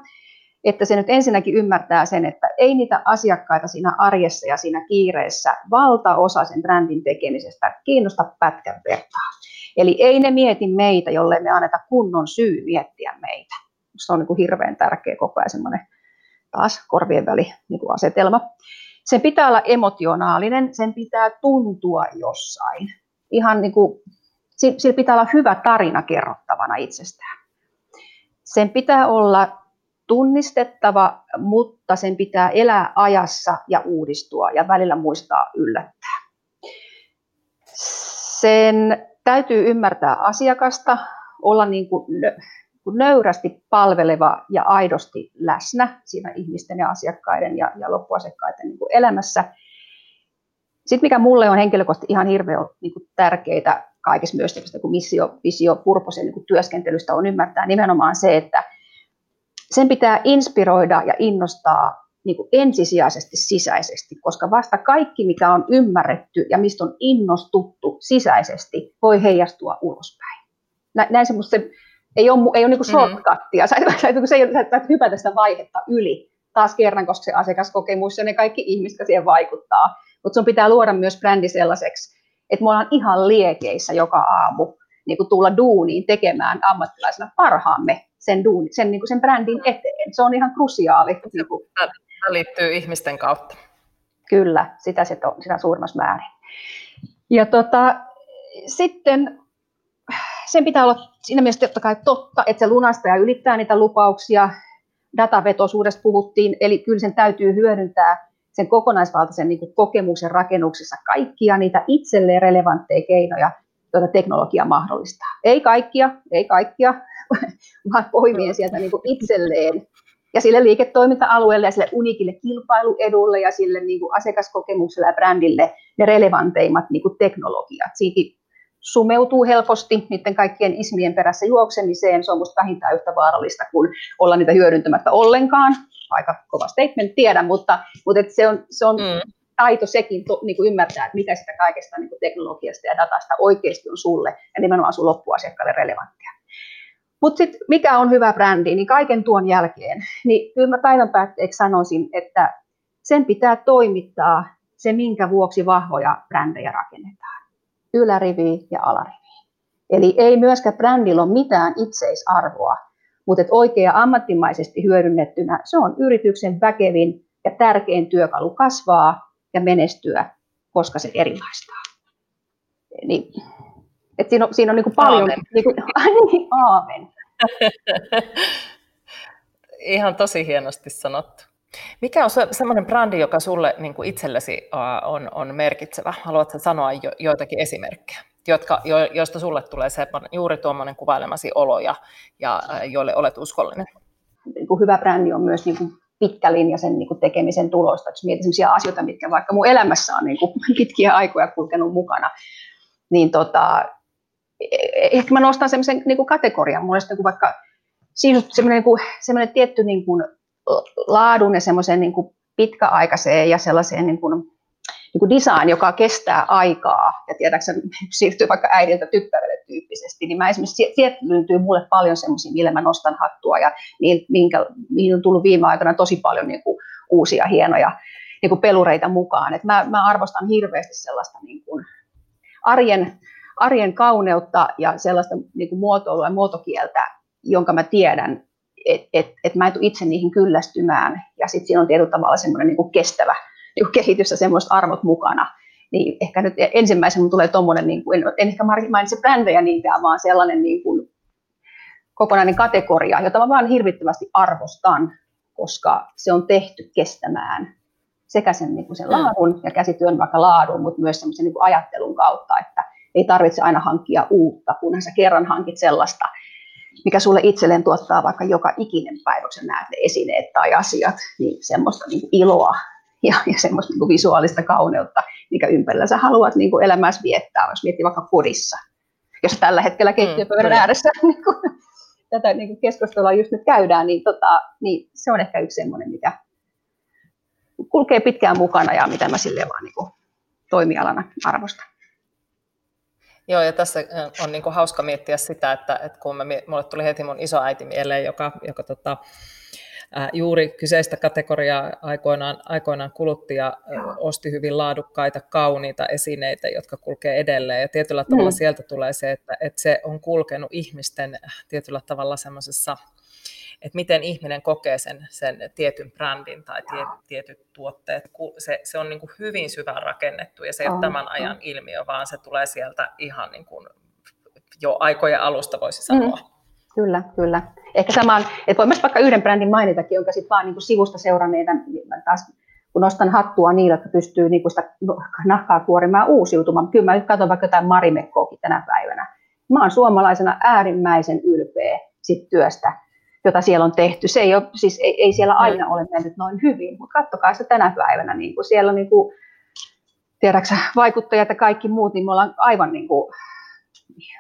että se nyt ensinnäkin ymmärtää sen, että ei niitä asiakkaita siinä arjessa ja siinä kiireessä valtaosa sen brändin tekemisestä kiinnosta pätkän vertaa. Eli ei ne mieti meitä, jollei me anneta kunnon syy miettiä meitä. Se on niin kuin hirveän tärkeä koko ajan semmoinen taas korvien väli niin kuin asetelma. Sen pitää olla emotionaalinen, sen pitää tuntua jossain. Ihan niin kuin, sillä pitää olla hyvä tarina kerrottavana itsestään. Sen pitää olla tunnistettava, mutta sen pitää elää ajassa ja uudistua ja välillä muistaa yllättää. Sen täytyy ymmärtää asiakasta, olla niin kuin nöyrästi palveleva ja aidosti läsnä siinä ihmisten ja asiakkaiden ja, ja loppuasiakkaiden niin kuin elämässä. Sitten mikä mulle on henkilökohtaisesti ihan hirveän niin kuin tärkeää kaikessa myös kuin missio, visio, purpose niin kuin työskentelystä on ymmärtää nimenomaan se, että sen pitää inspiroida ja innostaa niin kuin ensisijaisesti sisäisesti, koska vasta kaikki, mikä on ymmärretty ja mistä on innostuttu sisäisesti, voi heijastua ulospäin. Näin semmoista se ei ole, ei ole niin shortcuttia, sä, sä, sä, sä, sä et hypätä sitä vaihetta yli taas kerran, koska se asiakaskokemus ja ne kaikki ihmiset, siihen vaikuttaa. Mutta sun pitää luoda myös brändi sellaiseksi, että me ollaan ihan liekeissä joka aamu niin kuin tulla duuniin tekemään ammattilaisena parhaamme sen, duuni, sen, niin kuin sen brändin eteen. Se on ihan krusiaali. Niin kuin. Tämä liittyy ihmisten kautta. Kyllä, sitä, sitä, sitä suurimmassa määrin. Ja tota, sitten sen pitää olla siinä mielessä totta kai totta, että se lunastaa ja ylittää niitä lupauksia. Datavetoisuudesta puhuttiin, eli kyllä sen täytyy hyödyntää sen kokonaisvaltaisen niin kuin kokemuksen rakennuksessa kaikkia niitä itselleen relevantteja keinoja, joita teknologia mahdollistaa. Ei kaikkia, ei kaikkia, vaan poimien sieltä niin kuin itselleen ja sille liiketoiminta-alueelle ja sille unikille kilpailuedulle ja sille niin kuin asiakaskokemukselle ja brändille ne relevanteimmat niin kuin teknologiat. Siitä sumeutuu helposti niiden kaikkien ismien perässä juoksemiseen. Se on minusta vähintään yhtä vaarallista kuin olla niitä hyödyntämättä ollenkaan. Aika kova statement, tiedän, mutta, mutta et se on, se on mm. Taito sekin to, niin kuin ymmärtää, että mitä sitä kaikesta niin kuin teknologiasta ja datasta oikeasti on sulle ja nimenomaan sun loppuasiakkaalle relevanttia. Mutta sitten mikä on hyvä brändi, niin kaiken tuon jälkeen, niin kyllä mä päivän päätteeksi sanoisin, että sen pitää toimittaa se, minkä vuoksi vahvoja brändejä rakennetaan yläriviin ja alariviin. Eli ei myöskään brändillä ole mitään itseisarvoa, mutta että oikea ammattimaisesti hyödynnettynä se on yrityksen väkevin ja tärkein työkalu kasvaa ja menestyä, koska se erilaistaa. Niin, että siinä on, siinä on niin kuin paljon... Aamen. Niin kuin, niin, aamen. Ihan tosi hienosti sanottu. Mikä on se, semmoinen brändi, joka sulle niin kuin itsellesi on, on merkitsevä? Haluatko sanoa jo, joitakin esimerkkejä, jotka, jo, joista sulle tulee se, juuri tuommoinen kuvailemasi olo ja, ja joille olet uskollinen? Niin kuin hyvä brändi on myös niin kuin pitkälinjaisen niin kuin tekemisen tulosta. Jos mietin sellaisia asioita, mitkä vaikka mun elämässä on niin kuin pitkiä aikoja kulkenut mukana, niin tota, e, e, ehkä mä nostan semmoisen niin kuin kategorian. Mielestä niin kuin vaikka siinä semmoinen, niin kuin, semmoinen tietty niin kuin laadun ja semmoiseen niin pitkäaikaiseen ja sellaiseen niin kuin, niin kuin design, joka kestää aikaa, ja tiedätkö, siirtyy vaikka äidiltä tyttärelle tyyppisesti, niin mä esimerkiksi, sieltä löytyy mulle paljon semmoisia, millä mä nostan hattua, ja minkä, mihin on tullut viime aikoina tosi paljon niin kuin, uusia hienoja niin kuin pelureita mukaan. Et mä, mä arvostan hirveästi sellaista niin kuin, arjen, arjen kauneutta ja sellaista niin kuin muotoilua ja muotokieltä, jonka mä tiedän, että et, et mä en tule itse niihin kyllästymään. Ja sitten siinä on tietyllä tavalla semmoinen niin kestävä niin kehitys ja semmoiset arvot mukana. Niin ehkä nyt ensimmäisenä mun tulee tuommoinen, niin kuin, en, en ehkä mainitse brändejä niinkään, vaan sellainen niin kuin kokonainen kategoria, jota mä vaan hirvittävästi arvostan, koska se on tehty kestämään sekä sen, niin kuin sen laadun ja käsityön vaikka laadun, mutta myös semmoisen niin ajattelun kautta, että ei tarvitse aina hankkia uutta, kunhan sä kerran hankit sellaista, mikä sulle itselleen tuottaa vaikka joka ikinen päivä, kun sä näet ne esineet tai asiat, niin semmoista niin kuin iloa ja, ja semmoista niin kuin visuaalista kauneutta, mikä ympärillä sä haluat niin kuin elämässä viettää, jos miettii vaikka kodissa. Jos tällä hetkellä keittiöpöydän mm, ääressä niin kuin, tätä niin kuin keskustelua just nyt käydään, niin, tota, niin se on ehkä yksi semmoinen, mikä kulkee pitkään mukana ja mitä mä silleen vaan niin kuin toimialana arvostan. Joo, ja tässä on niin kuin hauska miettiä sitä, että, että kun mä, mulle tuli heti mun isoäiti mieleen, joka, joka tota, juuri kyseistä kategoriaa aikoinaan, aikoinaan kulutti ja osti hyvin laadukkaita, kauniita esineitä, jotka kulkee edelleen. Ja tietyllä tavalla mm. sieltä tulee se, että, että se on kulkenut ihmisten tietyllä tavalla semmoisessa että miten ihminen kokee sen, sen tietyn brändin tai tie, tietyt tuotteet. Se, se on niin kuin hyvin syvään rakennettu ja se ei ole tämän ajan ilmiö, vaan se tulee sieltä ihan niin kuin jo aikojen alusta voisi sanoa. Mm. Kyllä, kyllä. Ehkä samaan, että voin myös vaikka yhden brändin mainitakin, jonka sitten vaan niin kuin sivusta seuranneita, niin taas kun nostan hattua niille, että pystyy niin kuin sitä nahkaa kuorimaan uusiutumaan. Kyllä mä katson vaikka jotain Marimekkoakin tänä päivänä. Mä oon suomalaisena äärimmäisen ylpeä sit työstä, jota siellä on tehty. Se ei, ole, siis ei, ei siellä aina ole mennyt noin hyvin, mutta katsokaa sitä tänä päivänä. Niin kuin siellä on niin kuin, tiedäksä, vaikuttajat ja kaikki muut, niin me ollaan aivan niin kuin,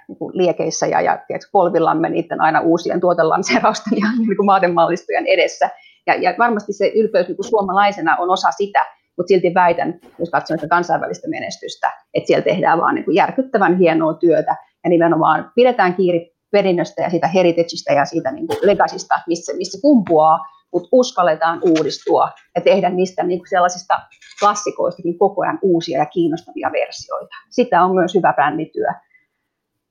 niin kuin liekeissä ja, ja tiedätkö, polvillamme niiden aina uusien tuotelanseerausten ja niin maatemallistujen edessä. Ja, ja varmasti se ylpeys niin kuin suomalaisena on osa sitä, mutta silti väitän, jos katson sitä kansainvälistä menestystä, että siellä tehdään vaan niin kuin järkyttävän hienoa työtä ja nimenomaan pidetään kiinni perinnöstä ja siitä heritageista ja siitä niin kuin legacysta, missä, missä kumpuaa, mutta uskalletaan uudistua ja tehdä niistä niin kuin sellaisista klassikoistakin koko ajan uusia ja kiinnostavia versioita. Sitä on myös hyvä brändityö,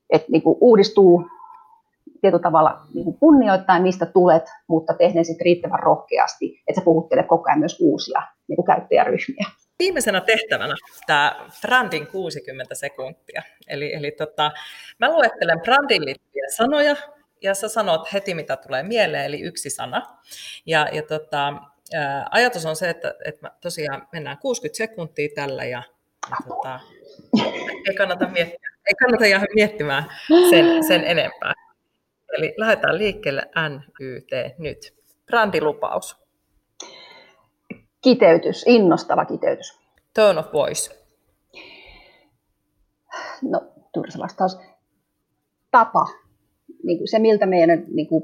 että niin kuin uudistuu tietyllä tavalla niin kuin kunnioittain, mistä tulet, mutta tehden sitten riittävän rohkeasti, että sä puhuttelet koko ajan myös uusia niin kuin käyttäjäryhmiä. Viimeisenä tehtävänä tämä brändin 60 sekuntia. Eli, eli tota, mä luettelen brändin liittyviä sanoja, ja sä sanot heti, mitä tulee mieleen, eli yksi sana. Ja, ja tota, ää, ajatus on se, että, että tosiaan mennään 60 sekuntia tällä, ja, ja tota, ei kannata miettiä, ei kannata jäädä miettimään sen, sen enempää. Eli lähdetään liikkeelle NYT nyt. Brändilupaus. Kiteytys, innostava kiteytys. Tone of voice. No, se vastaus. Tapa. Niin kuin se, miltä meidän niin kuin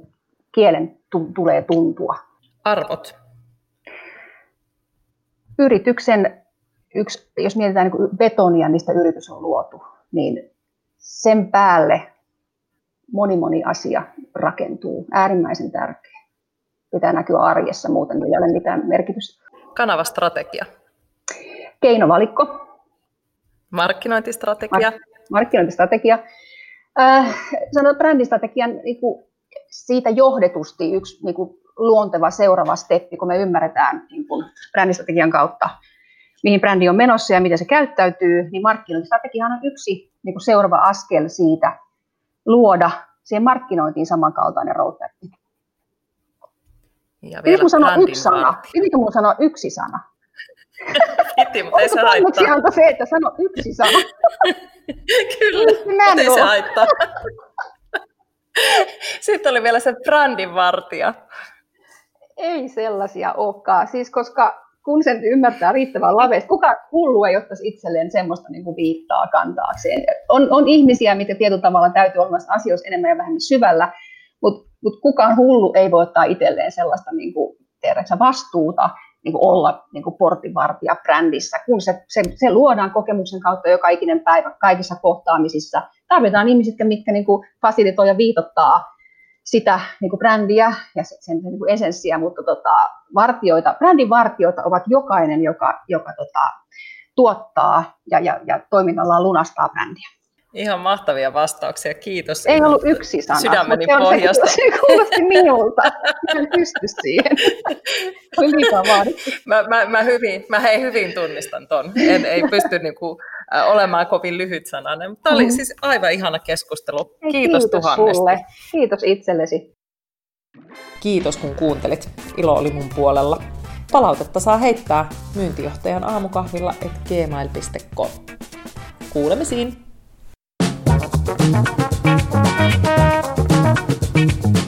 kielen t- tulee tuntua. Arvot. Yrityksen, yksi, jos mietitään niin betonia, mistä yritys on luotu, niin sen päälle moni moni asia rakentuu. Äärimmäisen tärkeä. Pitää näkyä arjessa, muuten ei ole mitään merkitystä. Kanavastrategia. Keinovalikko. Markkinointistrategia. Mark- markkinointistrategia. Äh, sanon brändistrategian niin kuin, siitä johdetusti yksi niin kuin, luonteva seuraava steppi, kun me ymmärretään niin kuin, brändistrategian kautta, mihin brändi on menossa ja miten se käyttäytyy, niin markkinointistrategiahan on yksi niin kuin seuraava askel siitä luoda siihen markkinointiin samankaltainen roadmap. Ja vielä sanoa yksi sana? Pitikö mun sanoa yksi sana? Piti, mutta ei se haittaa. se, että sano yksi sana. Kyllä, mutta ei se haittaa. Sitten oli vielä se brändinvartija. Ei sellaisia olekaan, siis koska kun sen ymmärtää riittävän laveasti, kuka hullu ei ottaisi itselleen semmoista niin kuin viittaa kantaakseen. On, on ihmisiä, mitä tietyllä tavalla täytyy olla asioissa enemmän ja vähemmän syvällä, mutta mut kukaan hullu ei voi ottaa itselleen sellaista niin kuin, tiedätkö, vastuuta niin kuin olla niin kuin portinvartija brändissä, kun se, se, se luodaan kokemuksen kautta joka ikinen päivä kaikissa kohtaamisissa. Tarvitaan ihmisiä, mitkä niin kuin fasilitoi ja viitottaa sitä niin kuin brändiä ja sen, niin kuin esenssiä, mutta tota, vartioita, brändin vartioita ovat jokainen, joka, joka tota, tuottaa ja, ja, ja toiminnallaan lunastaa brändiä. Ihan mahtavia vastauksia, kiitos. Ei ollut yksi sana, Sydämeni mutta pohjasta. Se, se kuulosti minulta. Mä en pysty siihen. Oli liikaa vaadittu. Mä, mä, mä, hyvin, mä hei hyvin tunnistan ton. En, ei pysty niinku, äh, olemaan kovin lyhyt sananen. Mutta tämä oli mm. siis aivan ihana keskustelu. Kiitos, kiitos tuhannesti. Sulle. Kiitos itsellesi. Kiitos kun kuuntelit. Ilo oli mun puolella. Palautetta saa heittää myyntijohtajan aamukahvilla et gmail.com. Kuulemisiin! Thank